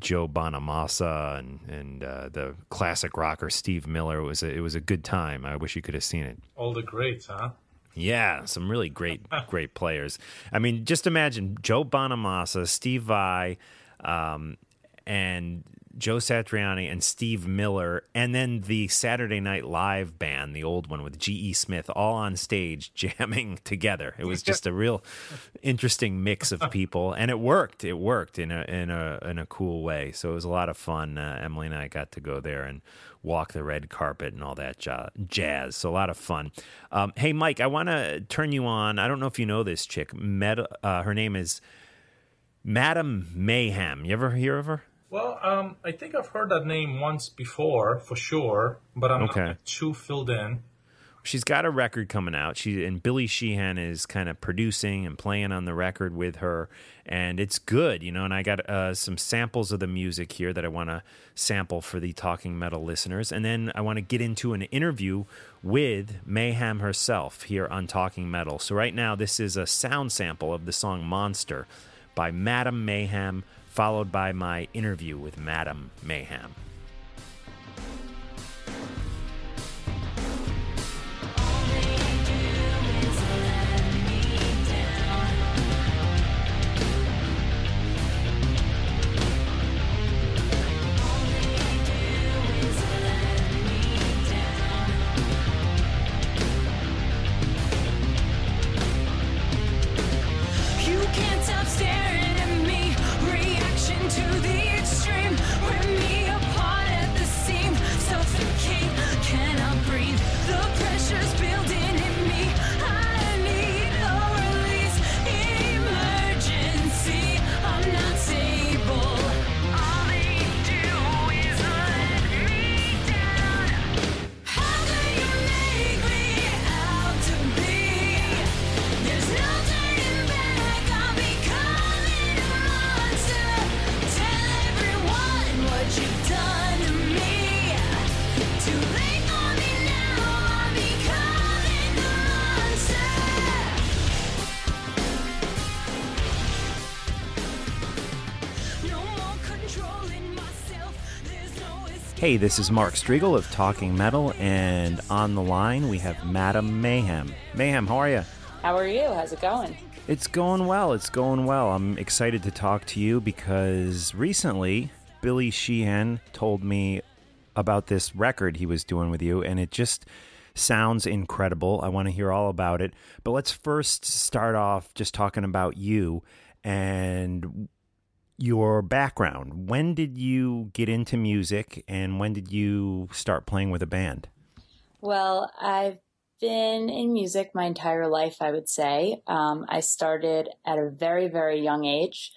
Joe Bonamassa, and and uh, the classic rocker Steve Miller. It was a, it was a good time. I wish you could have seen it. All the greats, huh? Yeah, some really great, great players. I mean, just imagine Joe Bonamassa, Steve Vai, um, and Joe Satriani and Steve Miller, and then the Saturday Night Live band, the old one with G.E. Smith, all on stage jamming together. It was just a real interesting mix of people, and it worked. It worked in a in a in a cool way. So it was a lot of fun. Uh, Emily and I got to go there and walk the red carpet and all that ja- jazz. So a lot of fun. Um, hey, Mike, I want to turn you on. I don't know if you know this chick. Uh, her name is Madam Mayhem. You ever hear of her? Well, um, I think I've heard that name once before, for sure, but I'm Okay. not too filled in. She's got a record coming out. She and Billy Sheehan is kind of producing and playing on the record with her, and it's good, you know. And I got uh, some samples of the music here that I want to sample for the Talking Metal listeners, and then I want to get into an interview with Mayhem herself here on Talking Metal. So right now, this is a sound sample of the song "Monster" by Madam Mayhem, followed by my interview with Madam Mayhem. Hey, this is Mark Strigl of Talking Metal, and on the line we have Madam Mayhem. Mayhem, how are you? How are you? How's it going? It's going well. It's going well. I'm excited to talk to you because recently Billy Sheehan told me about this record he was doing with you, and it just sounds incredible. I want to hear all about it. But let's first start off just talking about you and your background. When did you get into music, and when did you start playing with a band? Well, I've been in music my entire life, I would say. Um, I started at a very, very young age,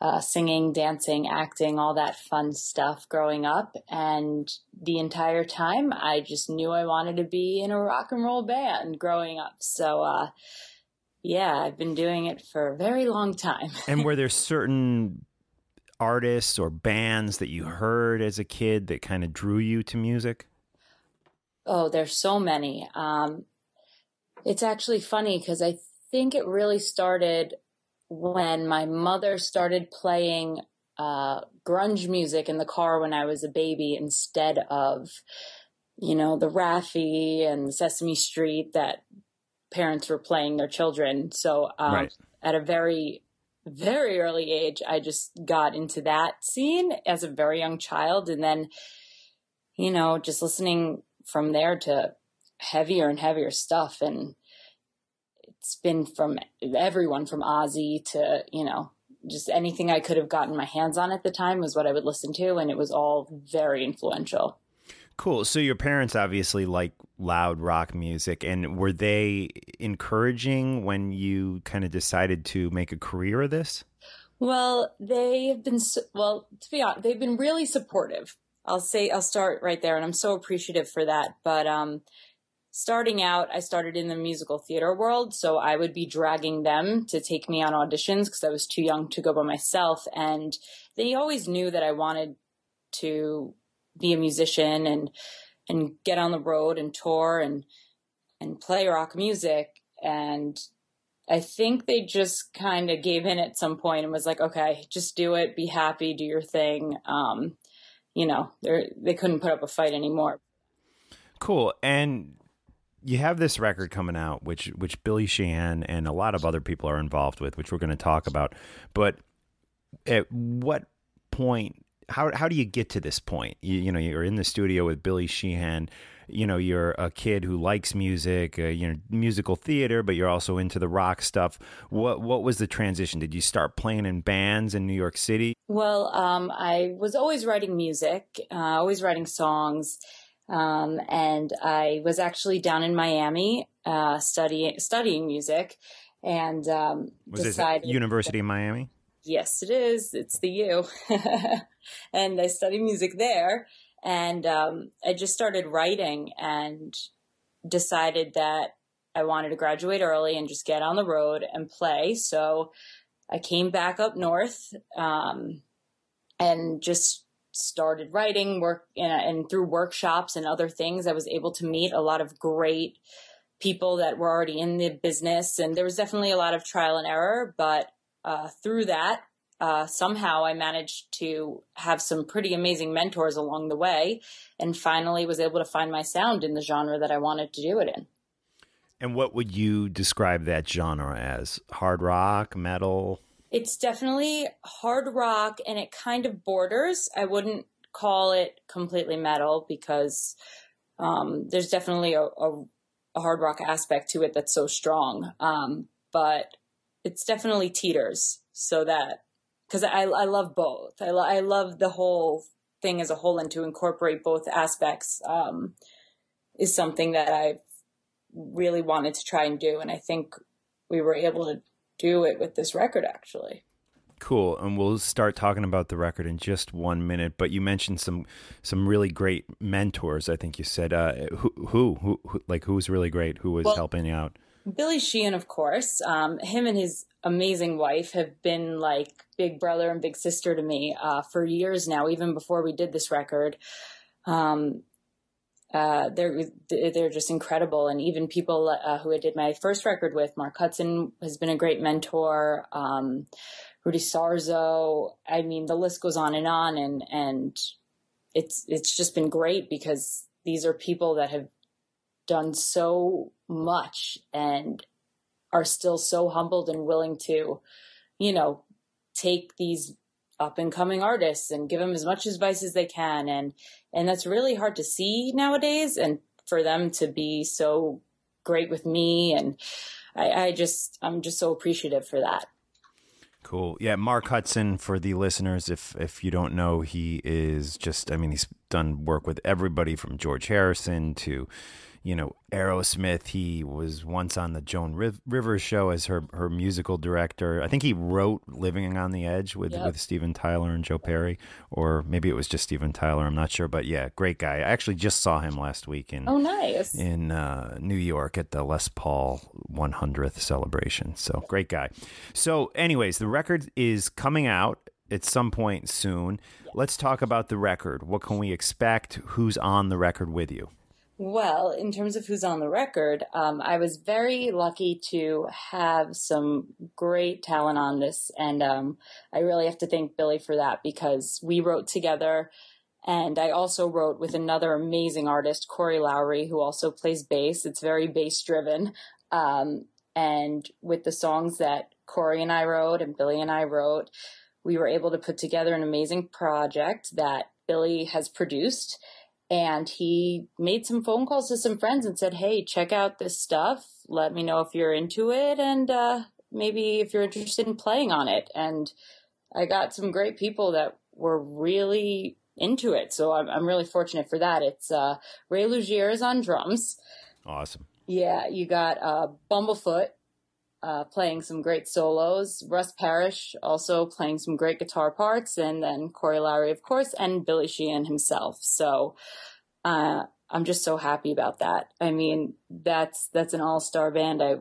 uh, singing, dancing, acting, all that fun stuff growing up. And the entire time, I just knew I wanted to be in a rock and roll band growing up. So, uh, yeah, I've been doing it for a very long time. and were there certain artists or bands that you heard as a kid that kind of drew you to music? Oh, there's so many. Um, it's actually funny because I think it really started when my mother started playing uh, grunge music in the car when I was a baby instead of, you know, the Raffi and Sesame Street that parents were playing their children. So um, Right. at a very, very early age, I just got into that scene as a very young child. And then, you know, just listening from there to heavier and heavier stuff. And it's been from everyone from Ozzy to, you know, just anything I could have gotten my hands on at the time was what I would listen to. And it was all very influential. Cool. So your parents obviously like loud rock music, and were they encouraging when you kind of decided to make a career of this? Well, they've been well. To be honest, they've been really supportive. I'll say I'll start right there, and I'm so appreciative for that. But um, starting out, I started in the musical theater world, so I would be dragging them to take me on auditions because I was too young to go by myself, and they always knew that I wanted to be a musician and and get on the road and tour and and play rock music and I think they just kind of gave in at some point and was like, okay, just do it, be happy, do your thing. Um, you know, they they couldn't put up a fight anymore. Cool. And you have this record coming out, which which Billy Sheehan and a lot of other people are involved with, which we're going to talk about. But at what point? How how do you get to this point? You, you know, you're in the studio with Billy Sheehan. You know, you're a kid who likes music, uh, you know, musical theater, but you're also into the rock stuff. What what was the transition? Did you start playing in bands in New York City? Well, um, I was always writing music, uh, always writing songs, um, and I was actually down in Miami uh, studying studying music, and um, Was this decided at University of Miami? Yes, it is. It's the U. and I studied music there. And um, I just started writing and decided that I wanted to graduate early and just get on the road and play. So I came back up north um, and just started writing work and, and through workshops and other things i was able to meet a lot of great people that were already in the business and there was definitely a lot of trial and error but uh, through that uh, somehow i managed to have some pretty amazing mentors along the way and finally was able to find my sound in the genre that i wanted to do it in And what would you describe that genre as? Hard rock, metal? It's definitely hard rock and it kind of borders. I wouldn't call it completely metal because um, there's definitely a, a, a hard rock aspect to it that's so strong. Um, but it's definitely teeters so that because I, I love both. I, lo- I love the whole thing as a whole and to incorporate both aspects um, is something that I've really wanted to try and do. And I think we were able to do it with this record actually. Cool, and we'll start talking about the record in just one minute. But you mentioned some some really great mentors. I think you said uh, who, who who who like who was really great? Who was Well- helping you out? Billy Sheehan, of course, um, him and his amazing wife have been like big brother and big sister to me uh, for years now, even before we did this record. Um, uh, they're they're just incredible, and even people uh, who I did my first record with, Mark Hudson, has been a great mentor. Um, Rudy Sarzo. I mean, the list goes on and on, and and it's it's just been great because these are people that have done so much and are still so humbled and willing to, you know, take these up and coming artists and give them as much advice as they can and and that's really hard to see nowadays and for them to be so great with me and I, I just I'm just so appreciative for that. Cool. Yeah, Mark Hudson for the listeners if if you don't know, he is just I mean he's done work with everybody from George Harrison to you know Aerosmith. He was once on the Joan Riv- Rivers show as her her musical director. I think he wrote Living on the Edge with Yep. with Steven Tyler and Joe Perry or maybe it was just Steven Tyler, I'm not sure, but yeah, great guy. I actually just saw him last week in Oh nice. in uh, New York at the Les Paul 100th celebration. So great guy. So, anyways, the record is coming out at some point soon. Let's talk about the record. What can we expect? Who's on the record with you? Well, in terms of who's on the record, um, I was very lucky to have some great talent on this. And um, I really have to thank Billy for that because we wrote together. And I also wrote with another amazing artist, Corey Lowery, who also plays bass. It's very bass driven. Um, and with the songs that Corey and I wrote and Billy and I wrote, we were able to put together an amazing project that Billy has produced and he made some phone calls to some friends and said, "Hey, check out this stuff. Let me know if you're into it, and uh, maybe if you're interested in playing on it." And I got some great people that were really into it, so I'm, I'm really fortunate for that. It's uh, Ray Luzier is on drums. Awesome. Yeah, you got uh, Bumblefoot uh, playing some great solos. Russ Parrish also playing some great guitar parts, and then Corey Lowery, of course, and Billy Sheehan himself. So uh, I'm just so happy about that. I mean, that's that's an all star band. I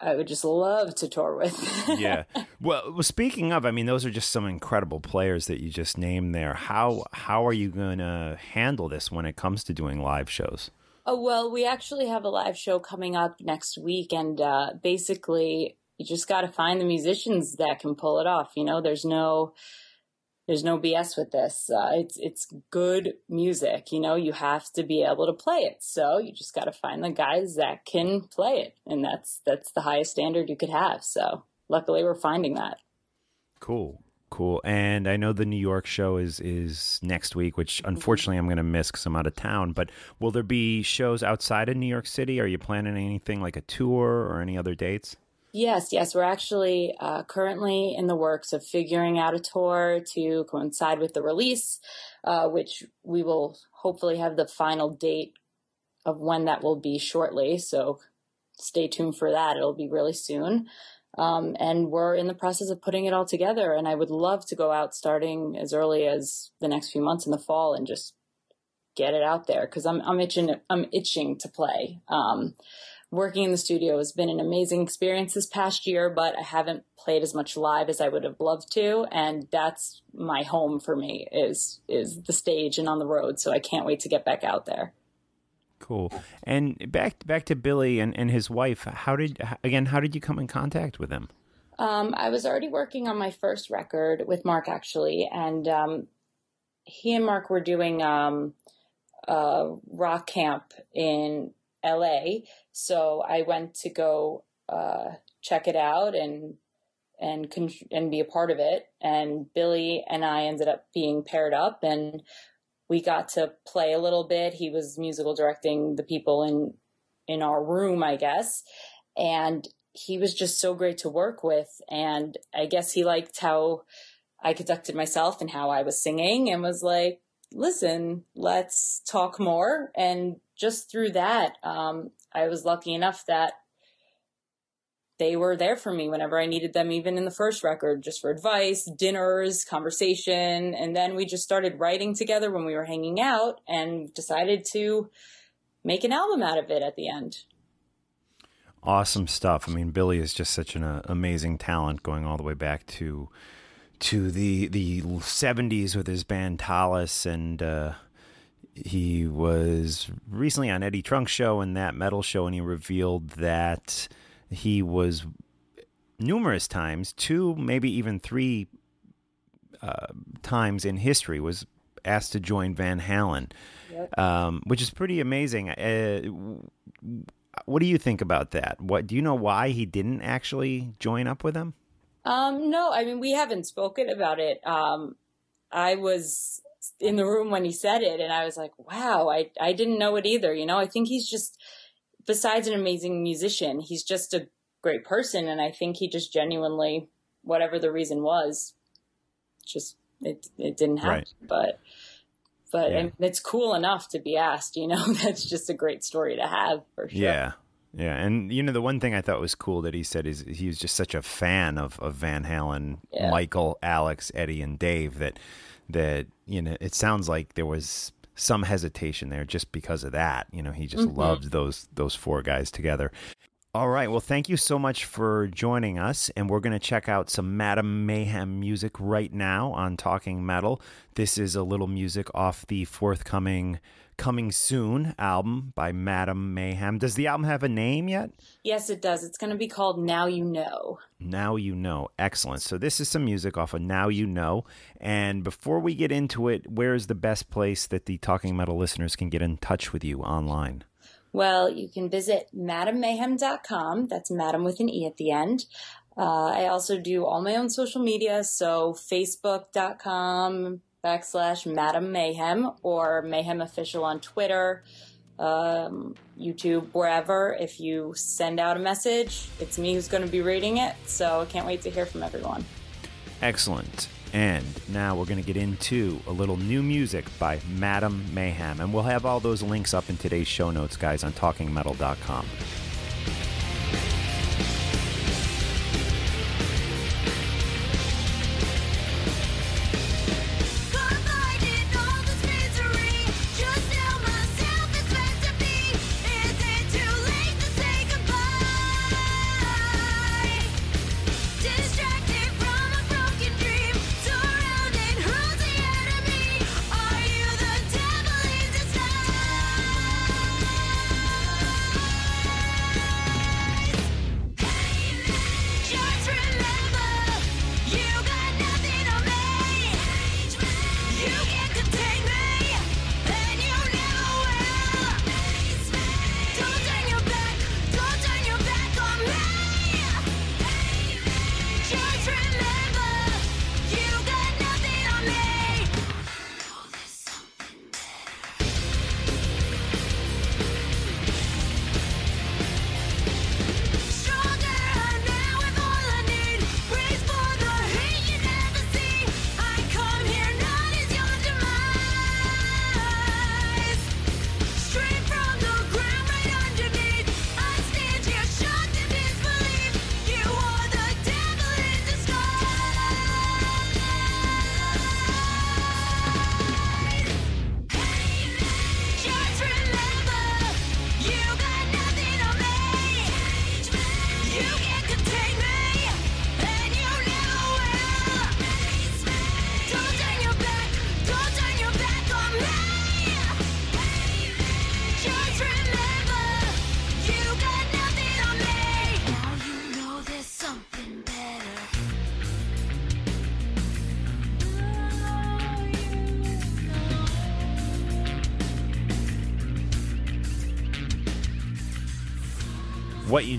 I would just love to tour with. yeah. Well, well, speaking of, I mean, those are just some incredible players that you just named there. How how are you going to handle this when it comes to doing live shows? Oh, well, we actually have a live show coming up next week, and uh, basically, you just got to find the musicians that can pull it off. You know, there's no, there's no BS with this. Uh, it's it's good music. You know, you have to be able to play it. So you just got to find the guys that can play it, and that's that's the highest standard you could have. So luckily, we're finding that. Cool. Cool. And I know the New York show is is next week, which unfortunately I'm going to miss because I'm out of town. But will there be shows outside of New York City? Are you planning anything like a tour or any other dates? Yes, yes, we're actually uh, currently in the works of figuring out a tour to coincide with the release, uh, which we will hopefully have the final date of when that will be shortly. So stay tuned for that. It'll be really soon. Um, and we're in the process of putting it all together. And I would love to go out starting as early as the next few months in the fall and just get it out there because I'm I'm itching I'm itching to play. Um, working in the studio has been an amazing experience this past year, but I haven't played as much live as I would have loved to, and that's my home for me is is the stage and on the road. So I can't wait to get back out there. Cool. And back back to Billy and, and his wife. How did again? How did you come in contact with them? Um, I was already working on my first record with Mark actually, and um, he and Mark were doing um, a rock camp in LA. So I went to go uh, check it out and and and be a part of it. And Billy and I ended up being paired up, and we got to play a little bit. He was musical directing the people in in our room, I guess, and he was just so great to work with. And I guess he liked how I conducted myself and how I was singing, and was like, "Listen, let's talk more." And just through that, um, I was lucky enough that they were there for me whenever I needed them, even in the first record, just for advice, dinners, conversation. And then we just started writing together when we were hanging out and decided to make an album out of it at the end. Awesome stuff. I mean, Billy is just such an uh, amazing talent, going all the way back to to the the seventies with his band Talas, and uh, he was recently on Eddie Trunk's show and that metal show, and he revealed that he was numerous times, two, maybe even three uh, times in history, was asked to join Van Halen, Yep. um, which is pretty amazing. Uh, what do you think about that? What do you know why he didn't actually join up with them? Um, no, I mean, we haven't spoken about it. Um, I was in the room when he said it and I was like, wow, I, I didn't know it either. You know, I think he's just, besides an amazing musician, he's just a great person. And I think he just genuinely, whatever the reason was, just, it, it didn't happen. Right. But, but Yeah. and it's cool enough to be asked, you know, that's just a great story to have for sure. Yeah. Yeah, and you know the one thing I thought was cool that he said is he was just such a fan of, of Van Halen, Yeah. Michael, Alex, Eddie, and Dave that that you know it sounds like there was some hesitation there just because of that. You know, he just Mhm. loved those those four guys together. All right, well, thank you so much for joining us, and we're going to check out some Madam Mayhem music right now on Talking Metal. This is a little music off the forthcoming Coming Soon album by Madam Mayhem. Does the album have a name yet? Yes, it does. It's going to be called Now You Know. Now You Know. Excellent. So, this is some music off of Now You Know. And before we get into it, where is the best place that the Talking Metal listeners can get in touch with you online? Well, you can visit madammayhem.com. That's madam with an E at the end. Uh, I also do all my own social media, so facebook.com backslash madam mayhem or mayhem official on Twitter, um, YouTube, wherever. If you send out a message, it's me who's going to be reading it. So I can't wait to hear from everyone. Excellent. And now we're going to get into a little new music by Madam Mayhem. And we'll have all those links up in today's show notes, guys, on talkingmetal.com.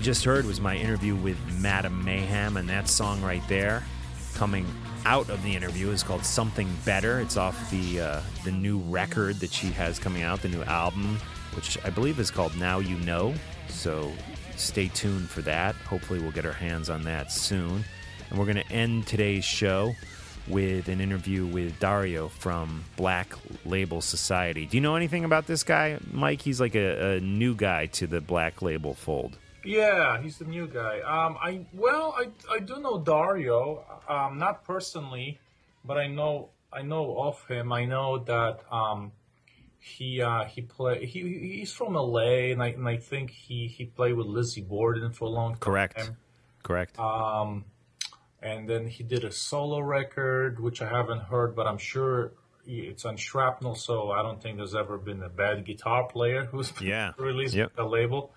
you just heard was my interview with Madam Mayhem, and that song right there, coming out of the interview, is called "Something Better." It's off the uh, the new record that she has coming out, the new album, which I believe is called "Now You Know." So stay tuned for that. Hopefully, we'll get our hands on that soon. And we're going to end today's show with an interview with Dario from Black Label Society. Do you know anything about this guy, Mike? He's like a, a new guy to the Black Label fold. Yeah, he's the new guy. Um, I well, I I do know Dario, um, not personally, but I know I know of him. I know that um, he uh, he play he he's from LA, and I and I think he he played with Lizzie Borden for a long time. Correct. Correct. Um, and then he did a solo record, which I haven't heard, but I'm sure it's on Shrapnel, so I don't think there's ever been a bad guitar player who's Yeah. released Yep. a label.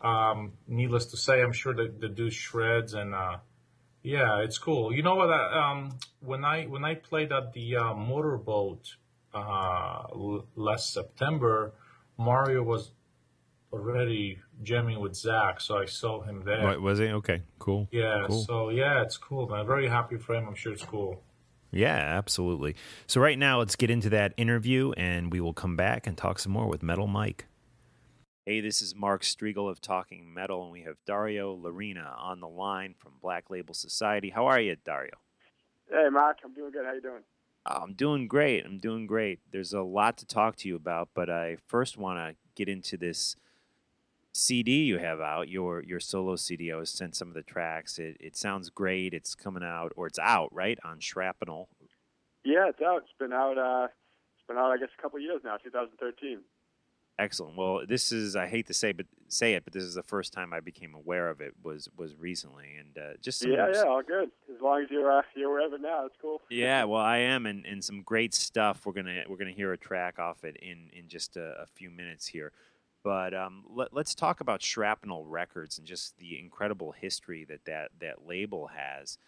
Um, needless to say, I'm sure that the dude shreds, and uh, yeah, it's cool. You know what? I, um, when I when I played at the uh, motorboat uh, l- last September, Mario was already jamming with Zakk, so I saw him there. What, was he? Okay, cool. Yeah, Cool. so yeah, it's cool, man. Very happy for him. I'm sure it's cool. Yeah, absolutely. So right now, let's get into that interview, and we will come back and talk some more with Metal Mike. Hey, this is Mark Strigl of Talking Metal, and we have Dario Lorina on the line from Black Label Society. How are you, Dario? Hey, Mark, I'm doing good. How you doing? I'm doing great. I'm doing great. There's a lot to talk to you about, but I first want to get into this CD you have out, your your solo CD. I was sent some of the tracks. It it sounds great. It's coming out or it's out, right? On Shrapnel. Yeah, it's out. It's been out. Uh, it's been out. I guess a couple of years now. 2013. Excellent. Well, this is I hate to say but say it, but this is the first time I became aware of it was was recently and uh, just Yeah, yeah, all good. As long as you're uh, you're aware of it now, it's cool. Yeah, well, I am, and, and some great stuff. We're gonna we're gonna hear a track off it in in just a, a few minutes here, but um, let, let's talk about Shrapnel Records and just the incredible history that that, that label has.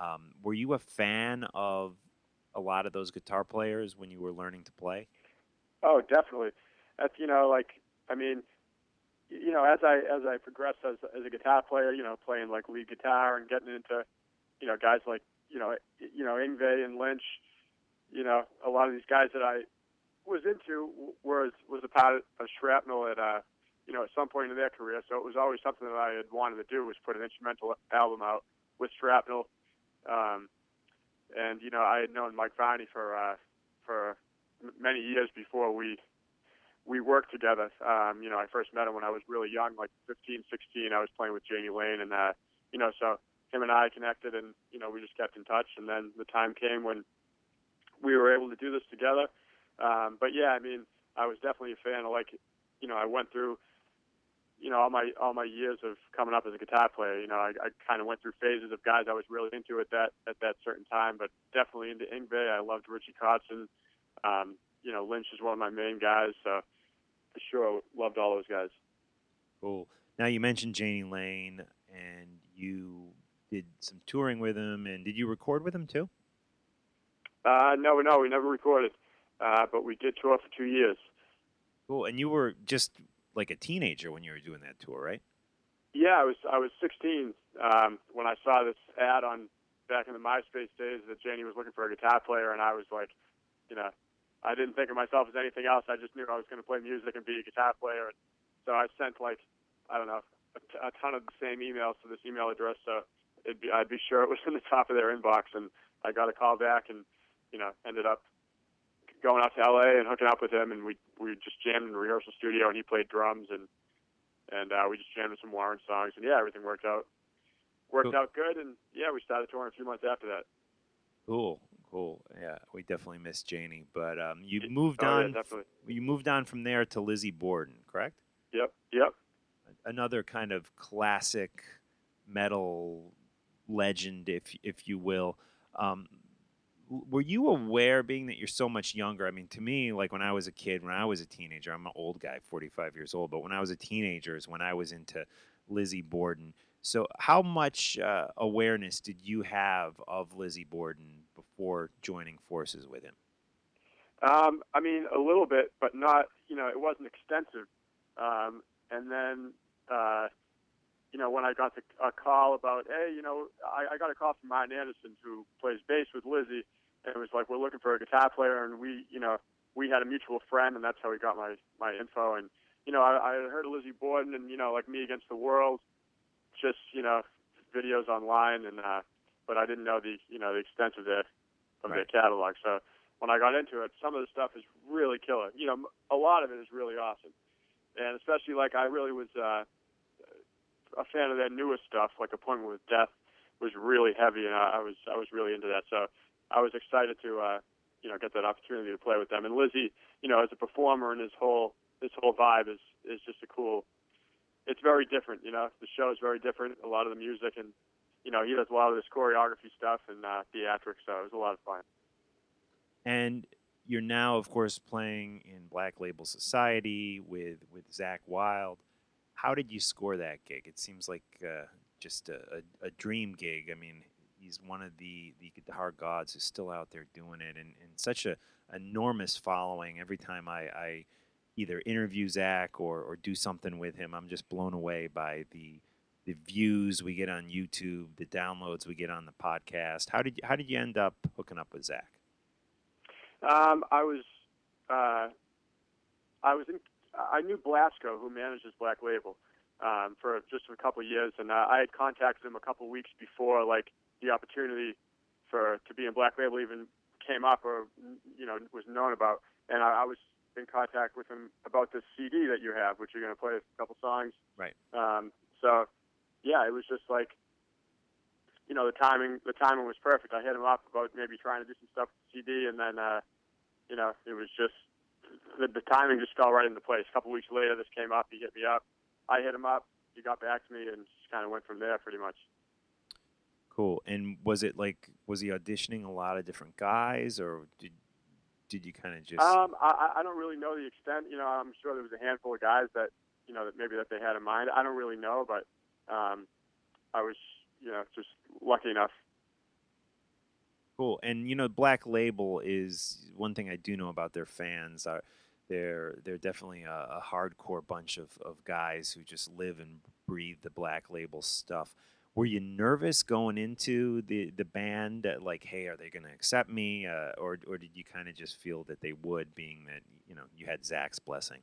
Um, were you a fan of a lot of those guitar players when you were learning to play? Oh, definitely. That's you know, like I mean, you know, as I as I progressed as as a guitar player, you know, playing like lead guitar and getting into, you know, guys like you know, you know, Yngwie and Lynch, you know, a lot of these guys that I was into was was a part of Shrapnel at uh, you know, at some point in their career. So it was always something that I had wanted to do was put an instrumental album out with Shrapnel. Um, and you know, I had known Mike Varney for uh, for many years before we we worked together. Um, you know, I first met him when I was really young, like 15, 16. I was playing with Jani Lane, and uh, you know, so him and I connected, and you know, we just kept in touch. And then the time came when we were able to do this together. Um, but yeah, I mean, I was definitely a fan. Of, like, you know, I went through, you know, all my all my years of coming up as a guitar player. You know, I, I kind of went through phases of guys I was really into at that at that certain time, but definitely into Yngwie. I loved Richie Kotzen. Um, you know, Lynch is one of my main guys, so for sure loved all those guys. Cool. Now you mentioned Jani Lane, and you did some touring with him, and did you record with him too? Uh, no, no, we never recorded, uh, but we did tour for two years. Cool. And you were just like a teenager when you were doing that tour, right? Yeah, I was I was 16 um, when I saw this ad on back in the MySpace days that Jani was looking for a guitar player, and I was like, you know, I didn't think of myself as anything else. I just knew I was going to play music and be a guitar player. And so I sent like, I don't know, a, t- a ton of the same emails to this email address, so it'd be I'd be sure it was in the top of their inbox. And I got a call back, and you know, ended up going out to LA and hooking up with him, and we we just jammed in the rehearsal studio, and he played drums, and and uh, we just jammed some Warrant songs, and yeah, everything worked out worked Cool. out good, and yeah, we started touring a few months after that. Cool, cool. Yeah, we definitely missed Jani, but um, you moved Oh, on. definitely. You moved on from there to Lizzie Borden, correct? Yep, yep. Another kind of classic metal legend, if if you will. Um, were you aware, being that you're so much younger? I mean, to me, like when I was a kid, when I was a teenager, I'm an old guy, 45 years old, but when I was a teenager is when I was into Lizzie Borden. So, how much uh, awareness did you have of Lizzie Borden before joining forces with him? Um, I mean, a little bit, but not. You know, it wasn't extensive. Um, and then, uh, you know, when I got the, a call about, hey, you know, I, I got a call from Martin Anderson who plays bass with Lizzie, and it was like, we're looking for a guitar player, and we, you know, we had a mutual friend, and that's how he got my my info. And you know, I, I heard of Lizzie Borden, and you know, like Me Against the World, just you know, videos online, and uh, but I didn't know the you know the extent of their of their Right. catalog. So when I got into it, some of the stuff is really killer. You know, a lot of it is really awesome, and especially like I really was uh, a fan of their newest stuff, like Appointment with Death, was really heavy, and I, I was I was really into that. So I was excited to uh, you know get that opportunity to play with them. And Lizzie, you know, as a performer and his whole his whole vibe is is just a cool. It's very different, you know. The show is very different. A lot of the music and you know he does a lot of this choreography stuff and uh, theatrics, so it was a lot of fun. And you're now, of course, playing in Black Label Society with with Zakk Wylde. How did you score that gig? It seems like uh, just a, a, a dream gig. I mean, he's one of the the guitar gods who's still out there doing it, and, and such a enormous following. Every time I, I either interview Zakk or or do something with him, I'm just blown away by the the views we get on YouTube, the downloads we get on the podcast. How did you, how did you end up hooking up with Zakk? Um, I was, uh, I was in, I knew Blasko, who manages Black Label, um, for just a couple of years, and uh, I had contacted him a couple of weeks before, like the opportunity for to be in Black Label even came up or you know was known about, and I, I was in contact with him about this CD that you have, which you're going to play a couple songs. Right. Um, so, yeah, it was just like, you know, the timing. The timing was perfect. I hit him up about maybe trying to do some stuff with CD, and then, uh, you know, it was just the, the timing just fell right into place. A couple weeks later, this came up. He hit me up. I hit him up. He got back to me, and just kind of went from there, pretty much. Cool. And was it like was he auditioning a lot of different guys, or did did you kind of just? Um, I, I don't really know the extent. You know, I'm sure there was a handful of guys that you know that maybe that they had in mind. I don't really know, but um, I was you know just lucky enough. Cool. And you know, Black Label is one thing I do know about their fans. Are they're they're definitely a, a hardcore bunch of, of guys who just live and breathe the Black Label stuff. Were you nervous going into the the band? That like, hey, are they going to accept me, uh, or or did you kind of just feel that they would, being that you know you had Zakk's blessing?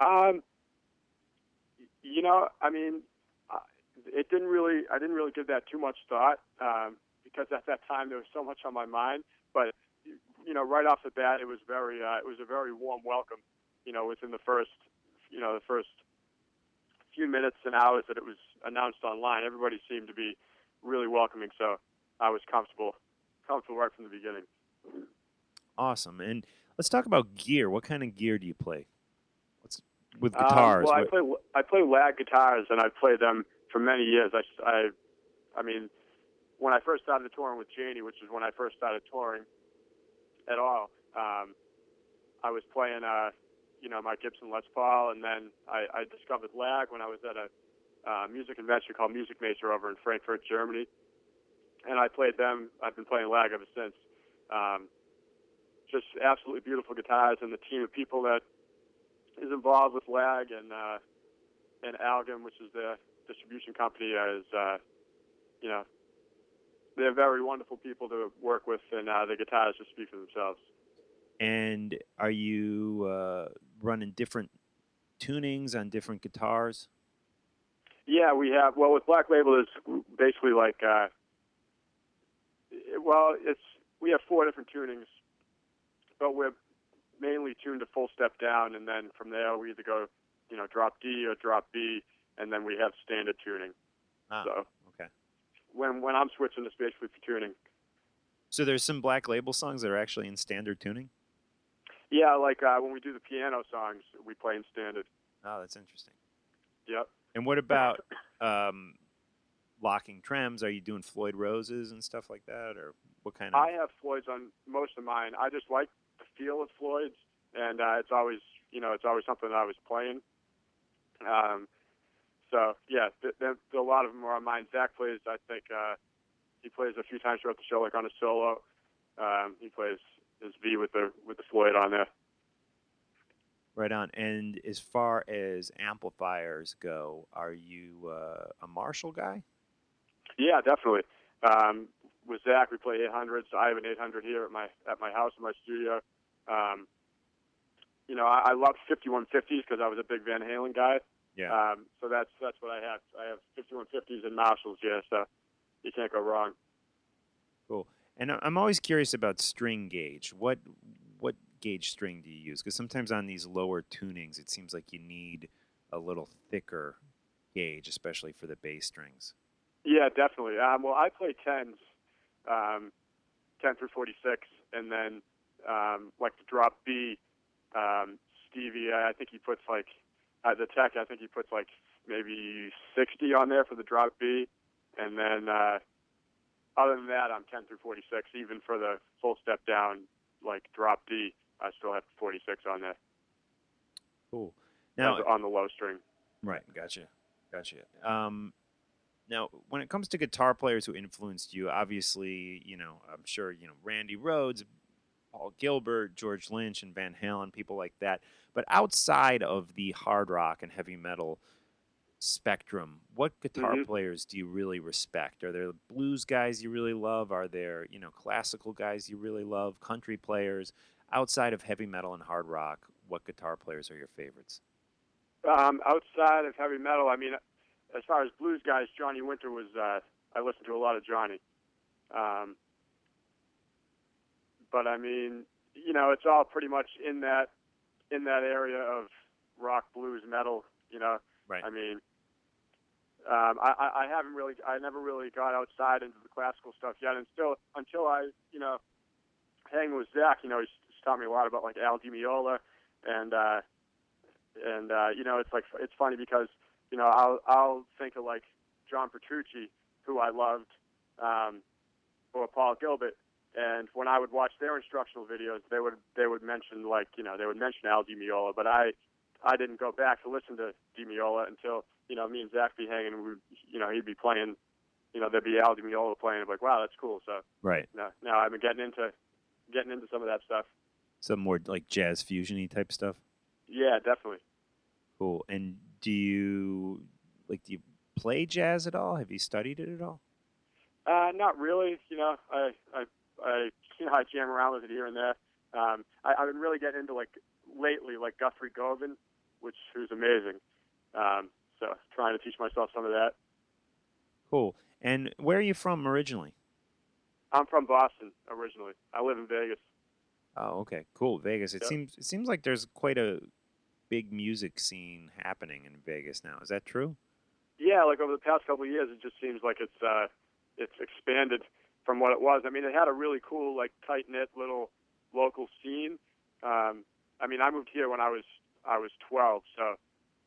Um, you know, I mean, it didn't really. I didn't really give that too much thought um, because at that time there was so much on my mind. But you know, right off the bat, it was very. Uh, it was a very warm welcome. You know, within the first, you know, the first few minutes and hours that it was announced online, everybody seemed to be really welcoming. So I was comfortable, comfortable right from the beginning. Awesome. And let's talk about gear. What kind of gear do you play? With Um, guitars? well, I play I play Lag guitars, and I played them for many years. I, I, I mean, when I first started touring with Jani, which is when I first started touring at all, um, I was playing, uh, you know, my Gibson Les Paul, and then I, I discovered Lag when I was at a uh, music convention called Musikmesse over in Frankfurt, Germany, and I played them. I've been playing Lag ever since. Um, just absolutely beautiful guitars, and the team of people that is involved with Lag and uh, and Algam, which is the distribution company, is uh, you know they're very wonderful people to work with, and uh, the guitars just speak for themselves. And are you uh, running different tunings on different guitars? Yeah, we have. Well, with Black Label, it's basically like, uh, well, it's we have four different tunings, but we're mainly tuned to full step down, and then from there we either go, you know, drop D or drop B, and then we have standard tuning. Ah, So okay. when when I'm switching, it's basically for tuning. So there's some Black Label songs that are actually in standard tuning. Yeah, like uh, when we do the piano songs, we play in standard. Oh, that's interesting. Yep. And what about um, locking trems? Are you doing Floyd Roses and stuff like that, or what kind of? I have Floyd's on most of mine. I just like feel of Floyd's, and uh, it's always, you know, it's always something that I was playing. Um, so yeah, th- th- a lot of them are on mine. Zakk plays, I think, uh, he plays a few times throughout the show, like on a solo. Um, he plays his V with the with the Floyd on there. Right on. And as far as amplifiers go, are you uh, a Marshall guy? Yeah, definitely. Um, with Zakk, we play 800s. I have an 800 here at my at my house in my studio. Um, you know, I, I love 5150s because I was a big Van Halen guy. Yeah. Um, so that's that's what I have. I have 5150s and Marshalls. Yeah, so you can't go wrong. Cool. And I'm always curious about string gauge. What what gauge string do you use? Because sometimes on these lower tunings, it seems like you need a little thicker gauge, especially for the bass strings. Yeah, definitely. Um, well, I play 10s, um, 10 through 46, and then um, like the drop B, um, Stevie, I think he puts like, uh, the tech, I think he puts like maybe 60 on there for the drop B. And then uh, other than that, I'm 10 through 46. Even for the full step down, like drop D, I still have 46 on there Cool. Now, on the- on the low string. Right. Gotcha. Gotcha. Um, now, when it comes to guitar players who influenced you, obviously, you know, I'm sure, you know, Randy Rhoads, Paul Gilbert, George Lynch, and Van Halen, people like that. But outside of the hard rock and heavy metal spectrum, what guitar Mhm. players do you really respect? Are there blues guys you really love? Are there, you know, classical guys you really love? Country players? Outside of heavy metal and hard rock, what guitar players are your favorites? Um, outside of heavy metal, I mean, as far as blues guys, Johnny Winter was. Uh, I listened to a lot of Johnny. Um, but I mean, you know, it's all pretty much in that in that area of rock, blues, metal. You know, Right. I mean, um, I, I haven't really, I never really got outside into the classical stuff yet, and still until I, you know, hang with Zakk, you know, he's, he's taught me a lot about like Al Di Meola, and uh, and uh, you know, it's like it's funny because you know I'll I'll think of like John Petrucci, who I loved, um, or Paul Gilbert, and when I would watch their instructional videos, they would they would mention like you know they would mention Al Di Meola, but I I didn't go back to listen to Di Meola until you know me and Zakk be hanging, we you know he'd be playing, you know there'd be Al Di Meola playing, I'm like wow that's cool. So Right. now now I've been getting into getting into some of that stuff. Some more like jazz fusiony type stuff. Yeah, definitely. Cool. And do you like do you play jazz at all? Have you studied it at all? Uh, not really. You know, I, I, I, you know, I jam around with it here and there. Um, I, I've been really getting into like lately, like Guthrie Govan, which who's amazing. Um, so trying to teach myself some of that. Cool. And where are you from originally? I'm from Boston originally. I live in Vegas. Oh, okay. Cool. Vegas. It Yeah. seems it seems like there's quite a big music scene happening in Vegas now. Is that true? Yeah, like over the past couple of years, it just seems like it's uh, it's expanded from what it was. I mean, it had a really cool, like tight knit little local scene. Um, I mean, I moved here when I was I was 12, so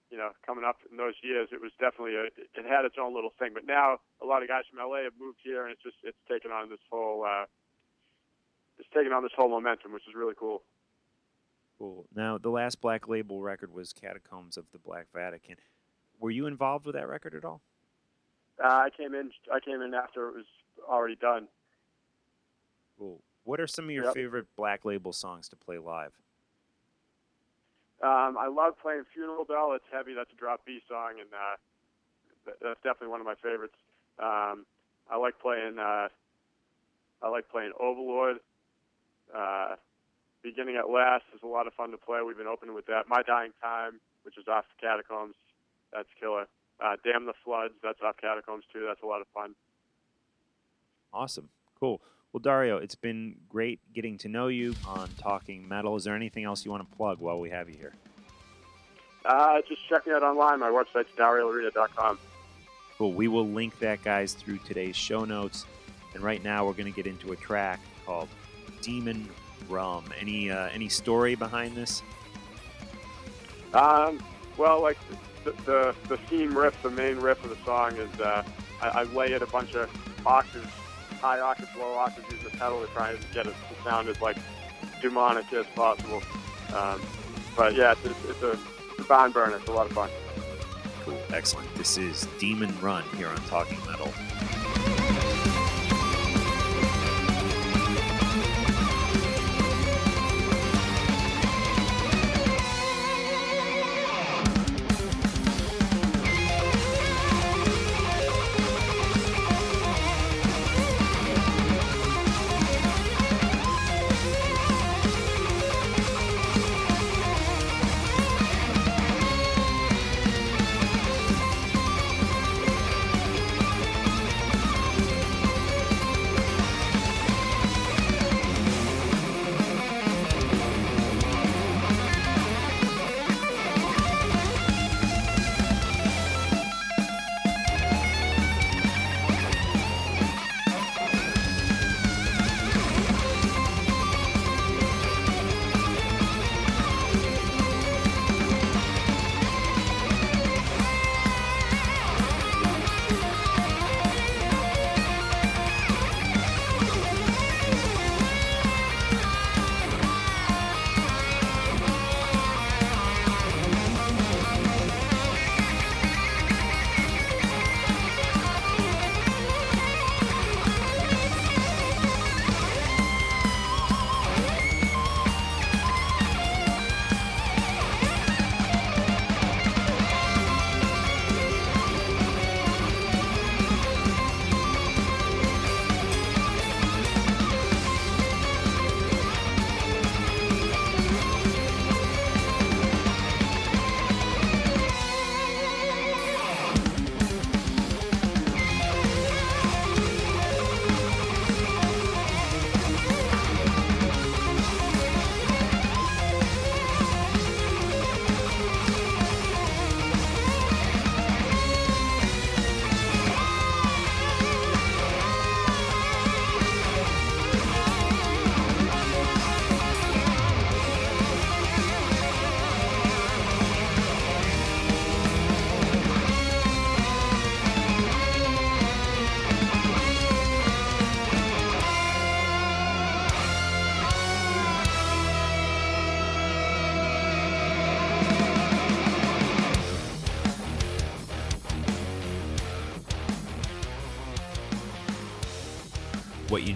you know, coming up in those years, it was definitely a it had its own little thing. But now a lot of guys from LA have moved here, and it's just it's taken on this whole uh, it's taken on this whole momentum, which is really cool. Cool. Now, the last Black Label record was Catacombs of the Black Vatican. Were you involved with that record at all? Uh, I came in I came in after it was already done. Cool. What are some of your Yep. favorite Black Label songs to play live? Um, I love playing Funeral Bell. It's heavy. That's a drop B song, and uh, that's definitely one of my favorites. Um, I like playing. Uh, I like playing Overlord. Uh, Beginning at Last is a lot of fun to play. We've been opening with that. My Dying Time, which is off Catacombs, that's killer. Uh, Damn the Floods, that's off Catacombs too. That's a lot of fun. Awesome. Cool. Well, Dario, it's been great getting to know you on Talking Metal. Is there anything else you want to plug while we have you here? Uh, just check me out online. My website's dariolorina.com. Cool. We will link that, guys, through today's show notes. And right now, we're going to get into a track called Demon Rum. Any uh, any story behind this? Um, well, like the, the the theme riff, the main riff of the song is uh, I, I lay it a bunch of octaves, high octaves, low octaves, using the pedal to try and get it to sound as like demonic as possible. Um, but yeah, it's, it's, it's a it's a barn burner. It's a lot of fun. Cool. Excellent. This is Demon Rum here on Talking Metal.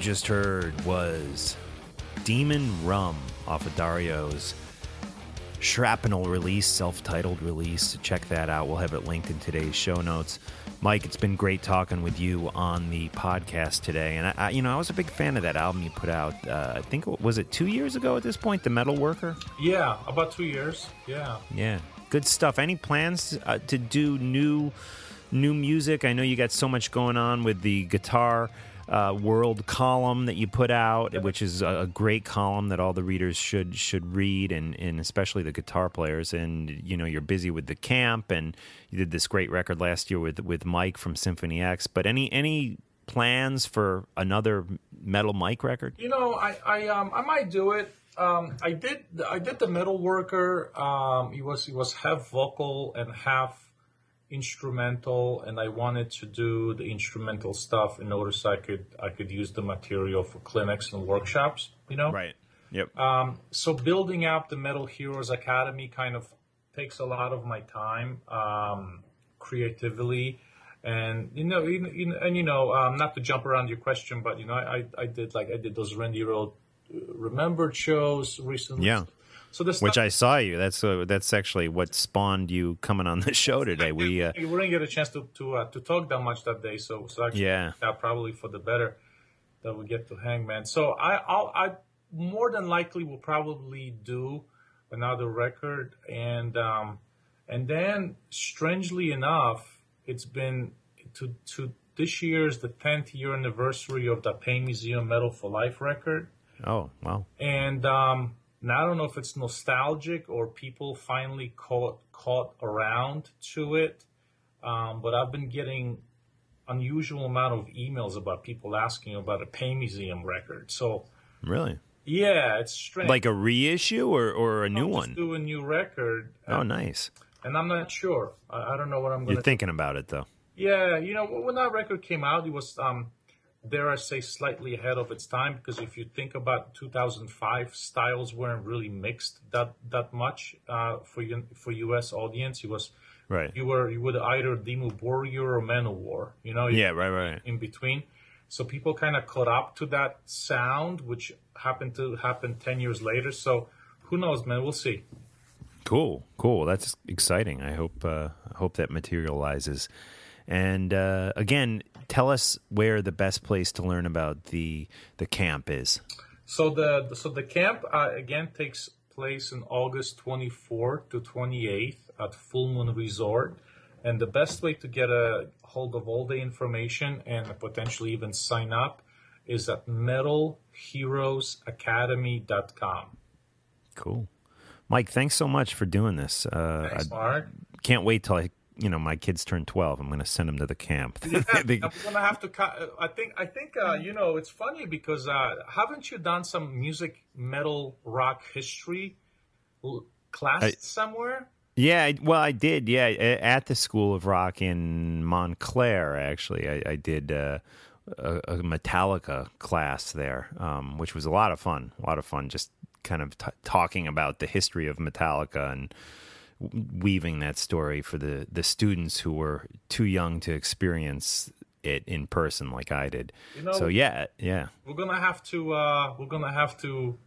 Just heard was Demon Rum off of Dario's Shrapnel release, self titled release. Check that out. We'll have it linked in today's show notes. Mike, it's been great talking with you on the podcast today. And, I, I, you know, I was a big fan of that album you put out. Uh, I think, was it two years ago at this point? The Metal Worker? Yeah, about two years. Yeah. Yeah, good stuff. Any plans uh, to do new new music? I know you got so much going on with the guitar uh, world column that you put out, which is a, great column that all the readers should should read, and, and especially the guitar players. And you know, you're busy with the camp, and you did this great record last year with with Mike from Symphony X. But any any plans for another Metal Mike record? You know, I I um I might do it. Um, I did I did the metal worker. Um, he was he was half vocal and half instrumental, and I wanted to do the instrumental stuff in order so I could I could use the material for clinics and workshops. You know, Right. Yep. um, so building up the Metal Heroes Academy kind of takes a lot of my time, um, creatively, and you know, you, you, and you know, um, not to jump around your question, but you know, I, I did like I did those Randy Road uh, remembered shows recently. Yeah. So this Which I saw you. That's uh, that's actually what spawned you coming on the show today. We uh, we didn't get a chance to to, uh, to talk that much that day, so so actually Yeah. that probably for the better that we get to hang man. So I I'll, I more than likely will probably do another record and um and then strangely enough it's been to to this year's the 10th year anniversary of the Pain Museum Metal for Life record oh wow. and um, now I don't know if it's nostalgic or people finally caught caught around to it. Um, but I've been getting unusual amount of emails about people asking about a Pain Museum record. So Really? yeah, it's strange. Like a reissue or, or a new one? do a new record, Oh, nice. and I'm not sure. I, I don't know what I'm going. You're thinking about it though. Yeah, you know, when that record came out, it was, um, dare I say, slightly ahead of its time because if you think about 2005, styles weren't really mixed that that much uh, for U- for U.S. audience. It was Right. you were you would either Dimmu Borgir or Manowar, you know, Yeah, right, right. in between. So people kind of caught up to that sound, which happened to happen 10 years later. So who knows, man? We'll see. Cool, cool. That's exciting. I hope uh, I hope that materializes. And uh, again, tell us where the best place to learn about the the camp is. So the so the camp uh, again takes place in August 24th to 28th at Full Moon Resort, and the best way to get a hold of all the information and potentially even sign up is at metalheroesacademy.com. Cool, Mike. Thanks so much for doing this. Uh, Thanks, I Mark. can't wait till I, you know, my kids turn twelve. I'm going to send them to the camp. They- I'm gonna have to. co- I think. I think. Uh, you know, it's funny because uh, haven't you done some music, metal, rock history class I- somewhere? Yeah, well, I did. Yeah, at the School of Rock in Montclair, actually, I, I did uh, a, a Metallica class there, um, which was a lot of fun. A lot of fun, just kind of t- talking about the history of Metallica and weaving that story for the the students who were too young to experience it in person like I did. You know- so yeah, yeah. We're gonna have to. Uh, we're gonna have to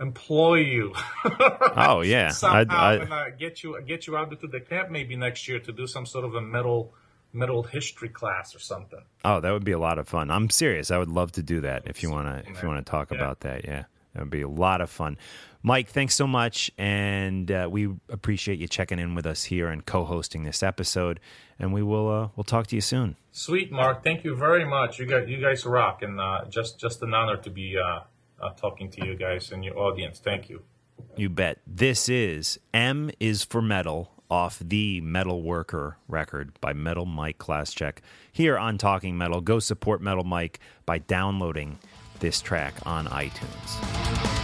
employ you. Oh yeah, somehow I- I- and uh, get you get you out to the camp maybe next year to do some sort of a metal metal history class or something. Oh, that would be a lot of fun. I'm serious. I would love to do that if you want to if you want to talk Yeah. about that. Yeah. That would be a lot of fun. Mike, thanks so much and uh, we appreciate you checking in with us here and co-hosting this episode and we will uh, we'll talk to you soon. Sweet, Mark. Thank you very much. You guys, you guys rock, and uh, just just an honor to be uh, uh, talking to you guys and your audience. Thank you. You bet. This is M is for Metal off the Metal Worker record by Metal Mike Chlasciak here on Talking Metal. Go support Metal Mike by downloading this track on iTunes.